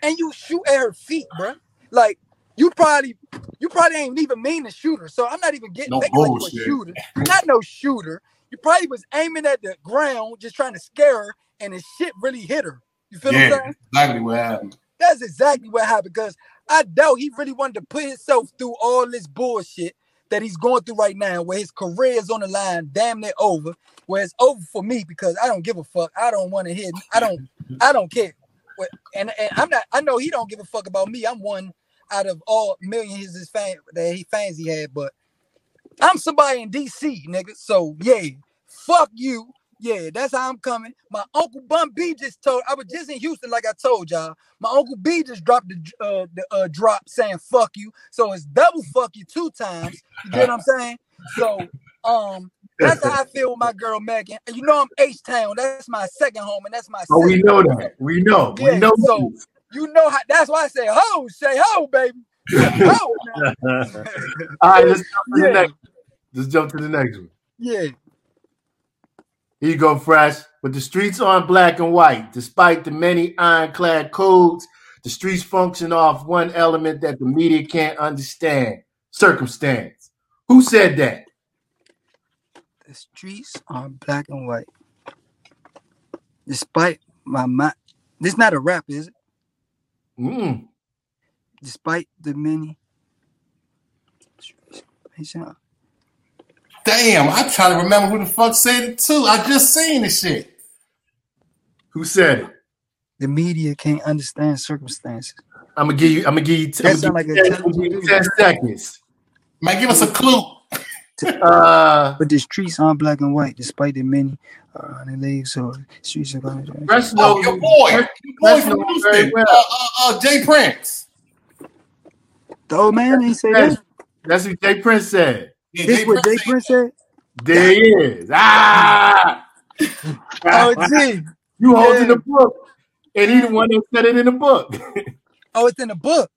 G: and you shoot at her feet, bruh. Like you probably, you probably ain't even mean to shoot her. So I'm not even getting
D: No
G: like you a shooter. Not no shooter. You probably was aiming at the ground, just trying to scare her, and the shit really hit her. You feel what I'm
D: Yeah,
G: saying?
D: exactly what happened.
G: That's exactly what happened because I doubt he really wanted to put himself through all this bullshit that he's going through right now, where his career is on the line, damn near over. Where it's over for me because I don't give a fuck. I don't want to hit. I don't. I don't care. And, and I'm not. I know he don't give a fuck about me. I'm one out of all millions his fan that he fans he had, but I'm somebody in DC, nigga. So yeah, fuck you. Yeah, that's how I'm coming. My uncle Bun B just told. I was just in Houston, like I told y'all. My uncle B just dropped the uh, the uh, drop saying "fuck you," so it's double "fuck you" two times. You get what I'm saying? So, um, that's how I feel with my girl Megan. And you know I'm H Town. That's my second home, and that's my.
C: Oh, we know that. We know. We know.
G: so you know how. That's why I say ho, say ho, baby. Ho.
C: All right, let's jump to the
G: Yeah.
C: next. Let's jump to the next one.
G: Yeah.
C: Here you go, Fresh. But the streets aren't black and white. Despite the many ironclad codes, the streets function off one element that the media can't understand circumstance. Who said that?
G: The streets are black and white. Despite my mind, this not a rap, is it?
C: Mm.
G: Despite the many.
D: Damn, I try to remember who the fuck said it too. I just seen the shit.
C: Who said it?
G: The media can't understand circumstances.
C: I'm gonna give you. I'm gonna give you. I'm
G: That
C: gonna
G: sound
C: give you
G: like a
C: 10, I'm gonna give you 10 seconds.
D: Man, give us a clue.
C: Uh,
G: But the streets aren't black and white, despite the many uh, the leaves or streets are black.
C: Fresh
D: Oh,
C: knows.
D: your boy, your boy
C: Fresh
D: from Houston,
C: well.
D: uh, uh, uh, J. Prince.
G: The old man ain't say
C: That's,
G: that.
C: that's what J. Prince said.
D: Yeah,
G: This
D: Jay
G: what Jay
D: said-
G: Prince said.
C: There he is. Ah,
G: Oh, gee.
C: you holding the book, and he the one that said it in the book.
G: Oh, it's in the book.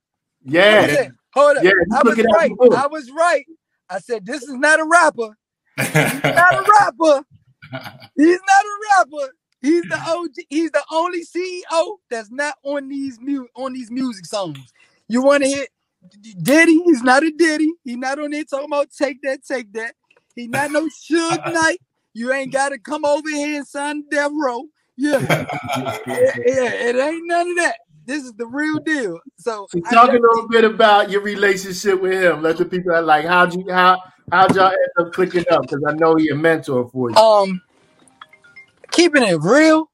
C: yeah.
G: Hold up.
C: Yeah,
G: I was
C: took it out
G: right. I was right. I said this is not a rapper. not a rapper. He's not a rapper. He's the OG. He's the only CEO that's not on these mu- on these music songs. You want to hit Diddy? He's not a Diddy. He's not on there talking about take that, take that. He not no Suge Knight. You ain't got to come over here and sign death row. Yeah. yeah, yeah, it ain't none of that. This is the real deal. So
C: So talk a little bit about your relationship with him. Let the people like how'd you how how'd y'all end up clicking up? Because I know he a mentor for you.
G: um keeping it real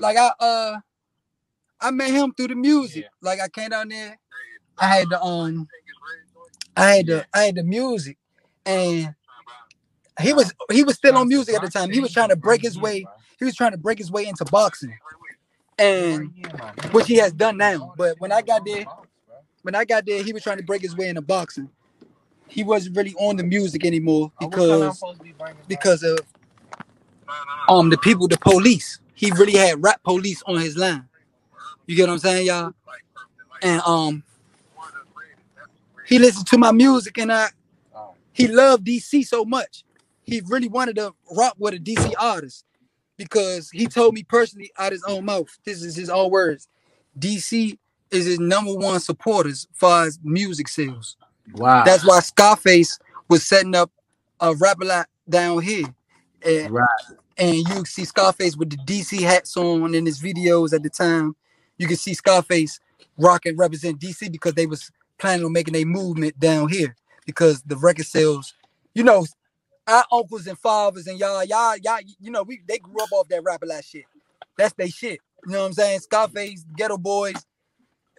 G: like i uh i met him through the music like i came down there i had the um i had the i had the music and he was he was still on music at the time he was trying to break his way he was trying to break his way into boxing and which he has done now but when i got there when i got there he was trying to break his way into boxing he wasn't really on the music anymore because because of um the people, the police. He really had rap police on his line. You get what I'm saying, y'all? And um he listened to my music and I he loved DC so much. He really wanted to rock with a DC artist because he told me personally out his own mouth. This is his own words. DC is his number one supporters far as music sales.
C: Wow.
G: That's why Scarface was setting up a rap lot down here. And,
C: right.
G: and you see Scarface with the DC hats on in his videos at the time. You can see Scarface rock and represent DC because they was planning on making a movement down here because the record sales, you know, our uncles and fathers and y'all, y'all, y'all, you know, we they grew up off that Rap-A-Lot shit. That's they shit. You know what I'm saying? Scarface, Geto Boys.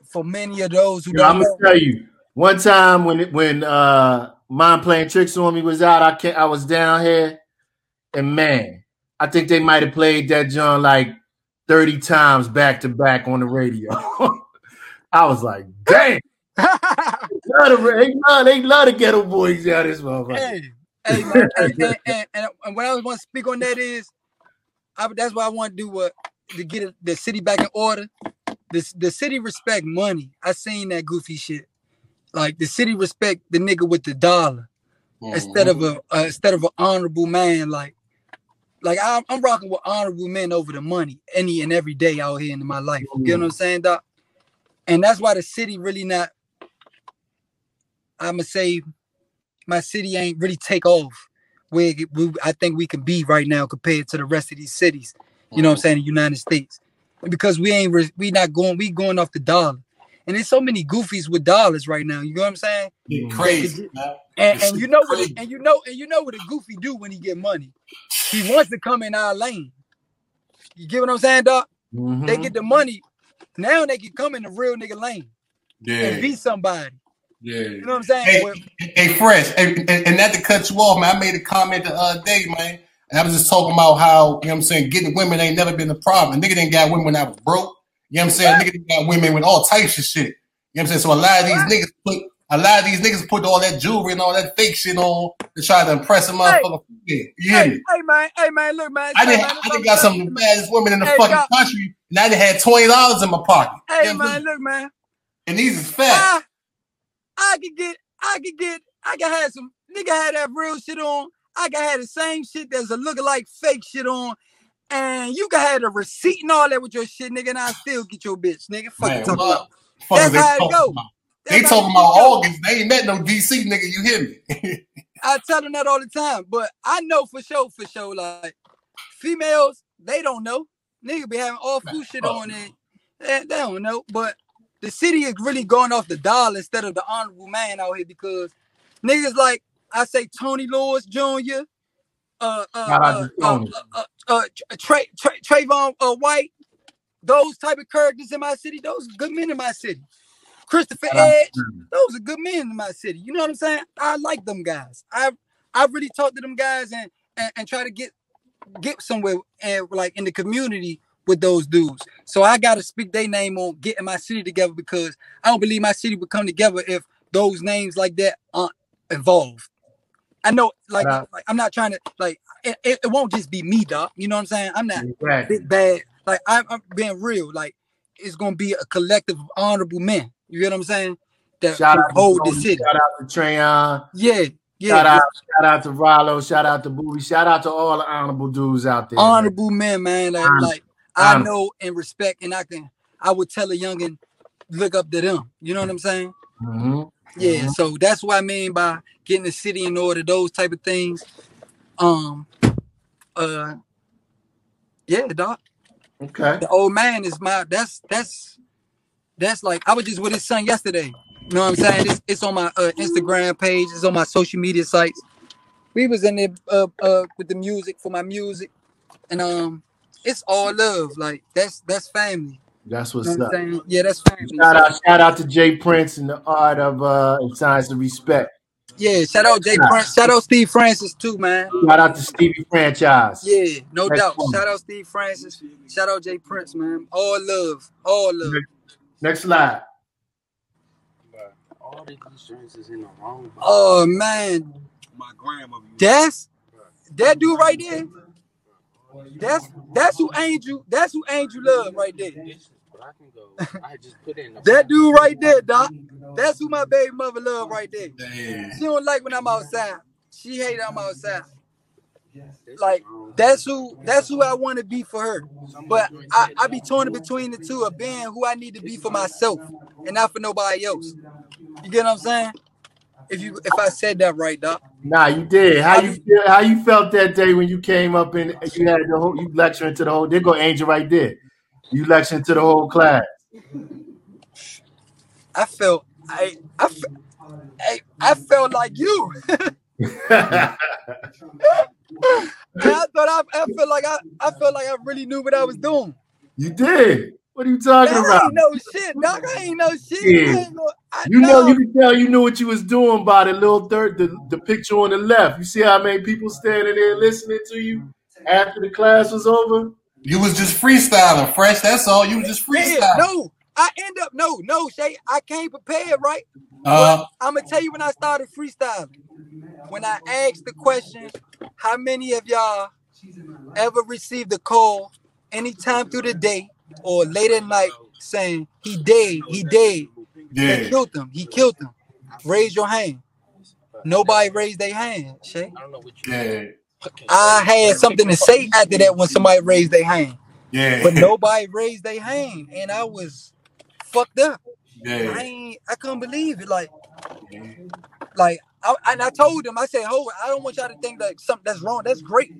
G: For many of those who
C: Yo, I'm gonna tell you One time when it, when uh Mind Playing Tricks on Me was out, I can I was down here, and man, I think they might have played that John like 30 times back to back on the radio. I was like, damn. they, love the, they, love, they love the Geto Boys out this motherfucker.
G: Hey, hey, and, and, and, and, what I was want to speak on that is, I, that's why I want to do what to get the city back in order. The, the city respect money. I seen that goofy shit. Like the city respect the nigga with the dollar instead of a uh, instead of an honorable man. Like like I'm, I'm rocking with honorable men over the money any and every day out here in my life. You get what I'm saying, doc? And that's why the city really not. I'ma say, my city ain't really take off where we, I think we can be right now compared to the rest of these cities. You know what I'm saying? The United States, because we ain't re- we not going we going off the dollar, and there's so many goofies with dollars right now. You know what I'm saying?
D: Get crazy.
G: And, and you know what
D: crazy.
G: and you know and you know what a goofy do when he get money. He wants to come in our lane. You get what I'm saying, dog? They
C: Mhm.
G: get the money. Now they can come in the real nigga lane
D: yeah.
G: and be somebody.
D: Yeah.
G: You know what I'm saying?
D: Hey,
G: Well,
D: hey, Fresh, and, and, and not to cut you off, man. I made a comment the other day, man. And I was just talking about how, you know what I'm saying, getting women ain't never been a problem. A nigga didn't got women when I was broke. You know what I'm saying? Nigga done got women with all types of shit. You know what I'm saying? So a lot of these niggas put a lot of these niggas put all that jewelry and all that fake shit on to try to impress a motherfucker. Yeah,
G: hey, hey man, hey man, look man.
D: I didn't
G: man,
D: I done got some of the baddest women in the
G: Hey,
D: fucking
G: Doc.
D: country, and I done had twenty dollars in my pocket. You
G: Hey
D: know
G: man, look man.
D: And these is fat.
G: Ah. I, could get, I could get, I could have some nigga had that real shit on. I could have the same shit that's a lookalike fake shit on. And you can have the receipt and all that with your shit, nigga, and I still get your bitch, nigga. Fuck
D: Man,
G: about.
D: Fuck
G: That's
D: they
G: how it
D: talking
G: go.
D: about? They talking about. August. They ain't met no DC nigga. You hear me?
G: I tell them that all the time, but I know for sure, for sure, like females, they don't know. Nigga be having all food shit on it. They, they don't know. But the city is really going off the dollar instead of the honorable man out here because niggas like I say Tony Lewis Jr., uh, uh, uh, uh, uh, uh, uh, Tra- Tra- Trayvon uh, White, those type of characters in my city, those are good men in my city. Christopher
C: Shout out to
G: Edge, those are good men in my city. You know what I'm saying? I like them guys. I I really talk to them guys and, and and try to get get somewhere and like in the community with those dudes. So I gotta speak their name on getting my city together because I don't believe my city would come together if those names like that aren't involved. I know, like, like I'm not trying to like it, it, won't just be me, doc. You know what I'm saying? I'm not
C: Exactly.
G: bad. Like I'm, I'm being real. Like it's gonna be a collective of honorable men. You get what I'm saying? That
C: Shout out to
G: hold the city.
C: Shout out to Trayon.
G: Yeah, yeah.
C: Shout out, shout out to Rollo. Shout out to Booby. Shout out to all the honorable dudes out there. man.
G: honorable men, man. Like,
C: Honor-
G: I know and respect, and I can. I would tell a youngin, look up to them. You know what I'm saying?
C: Mhm.
G: Yeah. So that's what I mean by getting the city in order. Those type of things. Um. Uh. Yeah, doc.
C: Okay.
G: The old man is my. That's that's that's like I was just with his son yesterday. You know what I'm saying? It's, it's on my uh, Instagram page. It's on my social media sites. We was in there uh, uh, with the music for my music, and um, it's all love. Like that's that's family.
C: That's
G: You
C: what's
G: know what
C: up.
G: Saying? Yeah, that's family.
C: Shout out, shout out to J. Prince and the art of uh and science of respect.
G: yeah, shout out J. Prince. Shout out Steve Francis too, man.
C: Shout out to Stevie Franchise.
G: Yeah, no
C: Next
G: doubt.
C: one.
G: Shout out Steve Francis. Shout out J. Prince, man. All love, all love.
C: Next slide.
I: All the insurance is in the wrong.
G: Oh man,
I: My grandmother.
G: that's that dude right there. That's that's who Angel. That's who Angel love right there.
I: But I can go. I just put in the
G: That dude right there, doc. That's who my baby mother love right there.
D: Damn.
G: She don't like when I'm outside. She hate I'm outside. Like that's who that's who I want to be for her. But I, I be torn between the two of being who I need to be for myself and not for nobody else. You get what I'm saying? If you if I said that right, doc.
C: Nah, you did. How you feel, how you felt that day when you came up and you had the whole you lecturing to the whole there go Angel right there. You lecturing to the whole class.
G: I felt I I, I, I felt like you. I thought I, I felt like I, I felt like I really knew what I was doing.
C: you did. What are you talking about?
G: ain't no shit, dog. I ain't no shit.
C: Yeah.
G: I no,
C: You know, you can tell you knew what you was doing by the little third, the, the picture on the left. You see how many people standing there listening to you after the class was over?
D: You was just freestyling, fresh. That's all. You was just
G: Yeah,
D: freestyling.
G: no. I end up no, no, Che. I came prepared, right?
D: Uh,
G: I'm gonna tell you when I started freestyling. When I asked the question, how many of y'all ever received a call anytime through the day or late at night saying he dead, he dead, they
D: yeah.
G: killed them. he killed them. Raise your hand. Nobody raised their hand, Che.
I: I don't know what you
D: Yeah.
G: I had something to say after that when somebody raised their hand,
D: Yeah.
G: but nobody raised their hand, and I was fucked up. I
D: Yeah.
G: ain't, I couldn't believe it. Like, like, I, and I told them, I said, "Hold, I don't want y'all to think that something that's wrong. That's great."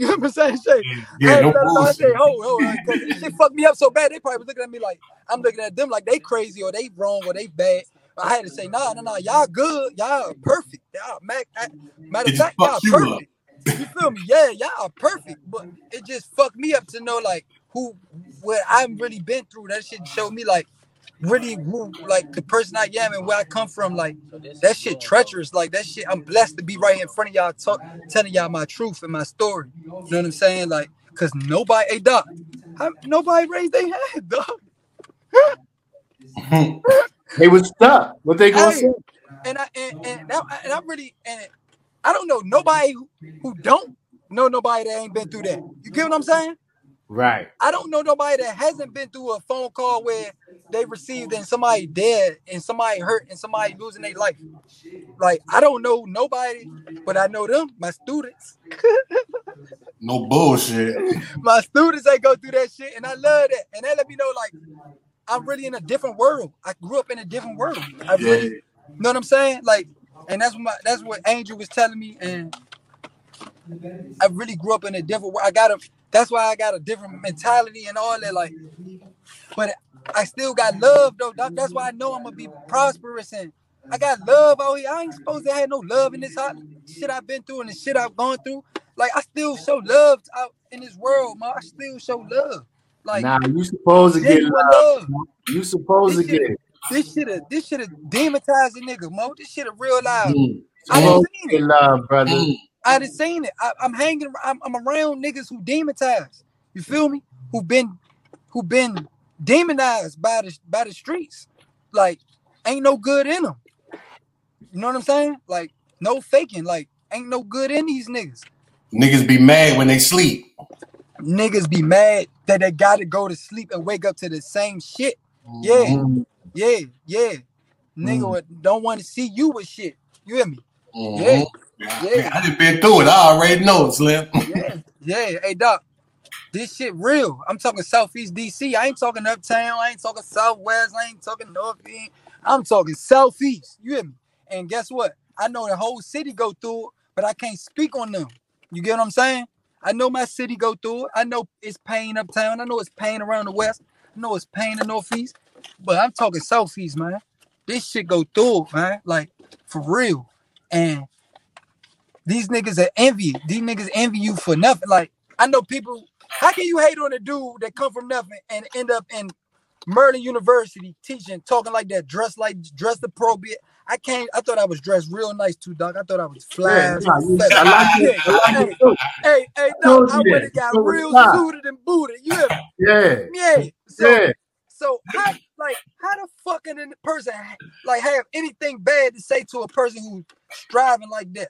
G: You know what I'm saying? Che?
D: Yeah,
G: I,
D: no
G: ain't let them know. I said,
D: bullshit.
G: "Hold, hold," because this shit fucked me up so bad. They probably was looking at me like I'm looking at them like they crazy or they wrong or they bad. But I had to say, "Nah, nah, nah. Y'all good. Y'all perfect. Y'all mac, matter of fact, y'all
D: you up.
G: perfect. You feel me? Yeah, y'all are perfect. But it just fucked me up to know like who, what I've really been through. That shit showed me like really who, like the person I am and where I come from. Like that shit treacherous. Like that shit. I'm blessed to be right in front of y'all, talk, telling y'all my truth and my story. You know what I'm saying? Like, cause nobody, hey doc, how, nobody raised their hand, dog.
C: They was stuck. What they gonna
G: Hey,
C: say?
G: and I and and, that, and I really and I don't know nobody who, who don't know nobody that ain't been through that. You get what I'm saying?
C: Right.
G: I don't know nobody that hasn't been through a phone call where they received and somebody dead and somebody hurt and somebody losing their life. Like I don't know nobody, but I know them, my students.
D: No bullshit.
G: my students they go through that shit and I love that. And they let me know like I'm really in a different world. I grew up in a different world. I
D: Yeah.
G: really you know what I'm saying? Like and that's what my that's what Angel was telling me and I really grew up in a different world. I got a that's why I got a different mentality and all that like but I still got love though. That's why I know I'm gonna be prosperous and I got love out here. I ain't supposed to have no love in this hot shit I've been through and the shit I've gone through. Like I still show love out in this world, man. I still show love. Like
C: Nah, you supposed to get love.
G: love.
C: You supposed to
G: This
C: get
G: shit,
C: it.
G: this shit, a, this shit, a demonetize a nigga, mo. This shit a real live.
D: Mm.
G: I done
C: Supposed
G: seen it.
C: love, brother.
D: Mm.
G: I done seen it. I, I'm hanging. I'm, I'm around niggas who demonetized. You feel me? Who been, who been demonized by the by the streets. Like ain't no good in them. You know what I'm saying? Like no faking. Like ain't no good in these niggas.
D: Niggas be mad when they sleep.
G: Niggas be mad that they gotta go to sleep and wake up to the same shit. Yeah,
C: Mm,
G: yeah, yeah. Nigga
C: mm.
G: would- don't want to see you with shit. You hear me?
D: Mhm.
G: Yeah,
D: Yeah, I just been through it. I already know, Slim.
G: yeah, yeah. Hey doc, this shit real. I'm talking Southeast DC. I ain't talking Uptown. I ain't talking Southwest. I ain't talking North Northeast. I'm talking Southeast. You hear me? And guess what? I know the whole city go through it, but I can't speak on them. You get what I'm saying? I know my city go through it. I know it's pain uptown. I know it's pain around the west. I know it's pain in the northeast. But I'm talking southeast, man. This shit go through it, man. Like for real. And these niggas are envy. These niggas envy you for nothing. Like I know people. How can you hate on a dude that come from nothing and end up in Merlin University teaching, talking like that, dressed like dressed appropriate? I can't. I thought I was dressed real nice too, dog. I thought I was fly.
C: Yeah, nah,
G: a
C: you,
G: feather.
C: I like it. I like
G: hey,
C: it too.
G: hey, hey,
C: told
G: I
C: that.
G: and got real suited and booted. You?
C: Yeah,
G: Yeah. So,
C: yeah.
G: so how, like, how the fuck can a person like have anything bad to say to a person who's striving like that?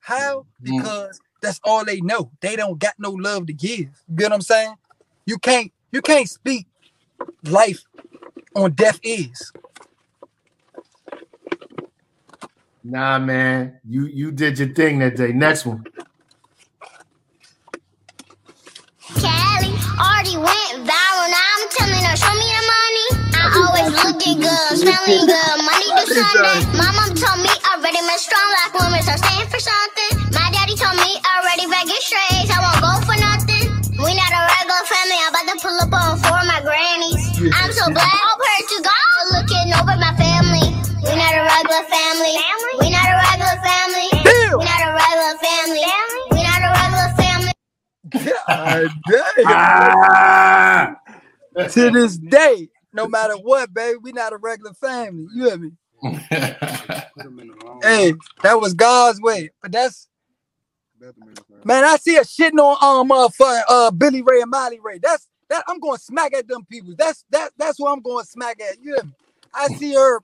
G: How?
D: Mm.
G: Because that's all they know. They don't got no love to give. You get what I'm saying? You can't, you can't speak life on deaf ears.
C: Nah, man. You you did your thing that day. Next one.
J: Cali already went viral. Now I'm telling her, show me the money. I always looking good, smelling good. Money to Sunday. My mom told me already, man, strong like women, so stand for something. My daddy told me already, back in straight. I won't go for nothing. We not a regular family. I'm about to pull up on four of my grannies. I'm so glad. All prayer to God, looking over my family. We not a regular family. We not a regular family. We not a regular family. We not a regular family.
G: God damn.
C: Ah,
G: to this day, no matter what, baby, we not a regular family. You hear me? Hey, that was God's way. But that's man, I see a shitting on um motherfucking uh Billy Ray and Molly Ray. That's that I'm going to smack at them people. That's that that's what I'm going to smack at. You hear me? I see her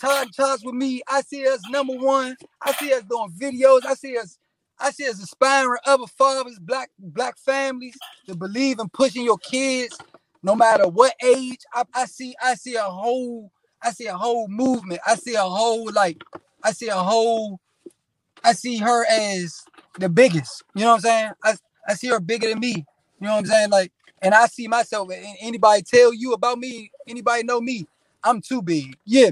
G: talking talks with me. I see us number one. I see us doing videos. I see us I see us inspiring other fathers, black black families to believe in pushing your kids, no matter what age. I, I see I see a whole I see a whole movement. I see a whole like I see a whole I see her as the biggest. You know what I'm saying? I, I see her bigger than me. You know what I'm saying? Like, and I see myself. a- Anybody tell you about me? Anybody know me? I'm too big. Yeah.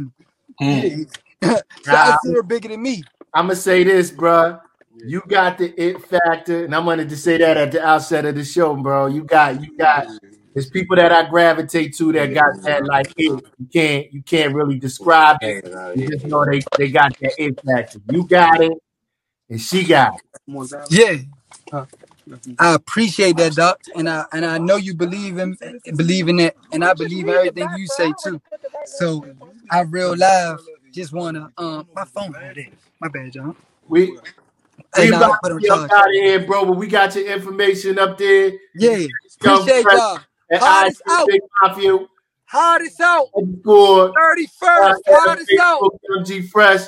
C: Mm.
G: so I see her bigger than me.
C: I'm gonna say this, bro. You got the it factor, and I'm gonna just say that at the outset of the show, bro. You got, you got. There's people that I gravitate to that got that like it. You can't, you can't really describe it. You just know they, they got that it factor. You got it, and she got it.
G: Yeah. I appreciate that, doc, and I and I know you believe in believe in it, and I believe everything you say too. So I real live just wanna um my phone right there. My bad, John.
C: We
G: Hey,
C: we
G: nah,
C: about to get out of here, bro. But we got your information up there.
G: Yeah, appreciate
C: Fresh
G: y'all.
C: IG
G: out.
C: Big Mafia
G: Hardest out.
C: underscore.
G: Thirty
C: uh,
G: out.
C: G Fresh.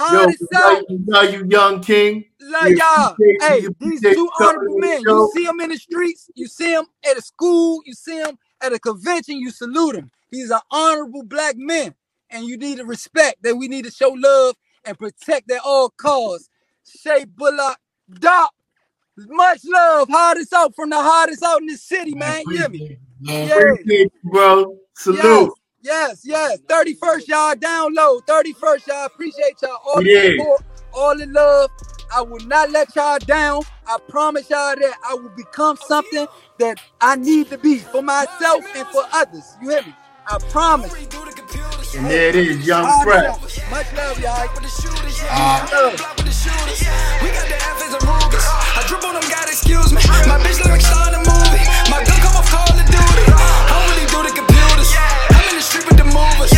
C: We
G: out.
C: love you, young king.
G: Love y'all. Hey, these two honorable men. You see them in the streets. You see them at a school. You see them at a convention. You salute them. He's an honorable black man, and you need to respect that. We need to show love and protect at all costs. Che Bullock, Doc. Much love. Hardest out from the hardest out in the city, man. Hear me? Yeah.
C: You, bro. Salute.
G: Yes, yes, yes. 31st, y'all. Download. 31st, y'all. Appreciate y'all. All
C: We
G: the support, all the love. I will not let y'all down. I promise y'all that I will become something that I need to be for myself and for others. You hear me? I promise.
C: And there it is, Young Fresh.
G: Much love, y'all. For the shooters, yeah.
C: Uh,
G: Block with the shooters.
B: We got the F as a Ruger. I drip on them, God, excuse me. My bitch lyrics like Sean the
F: movie. My gun come off Call of Duty. I don't do the computers. I'm in the street with the movers.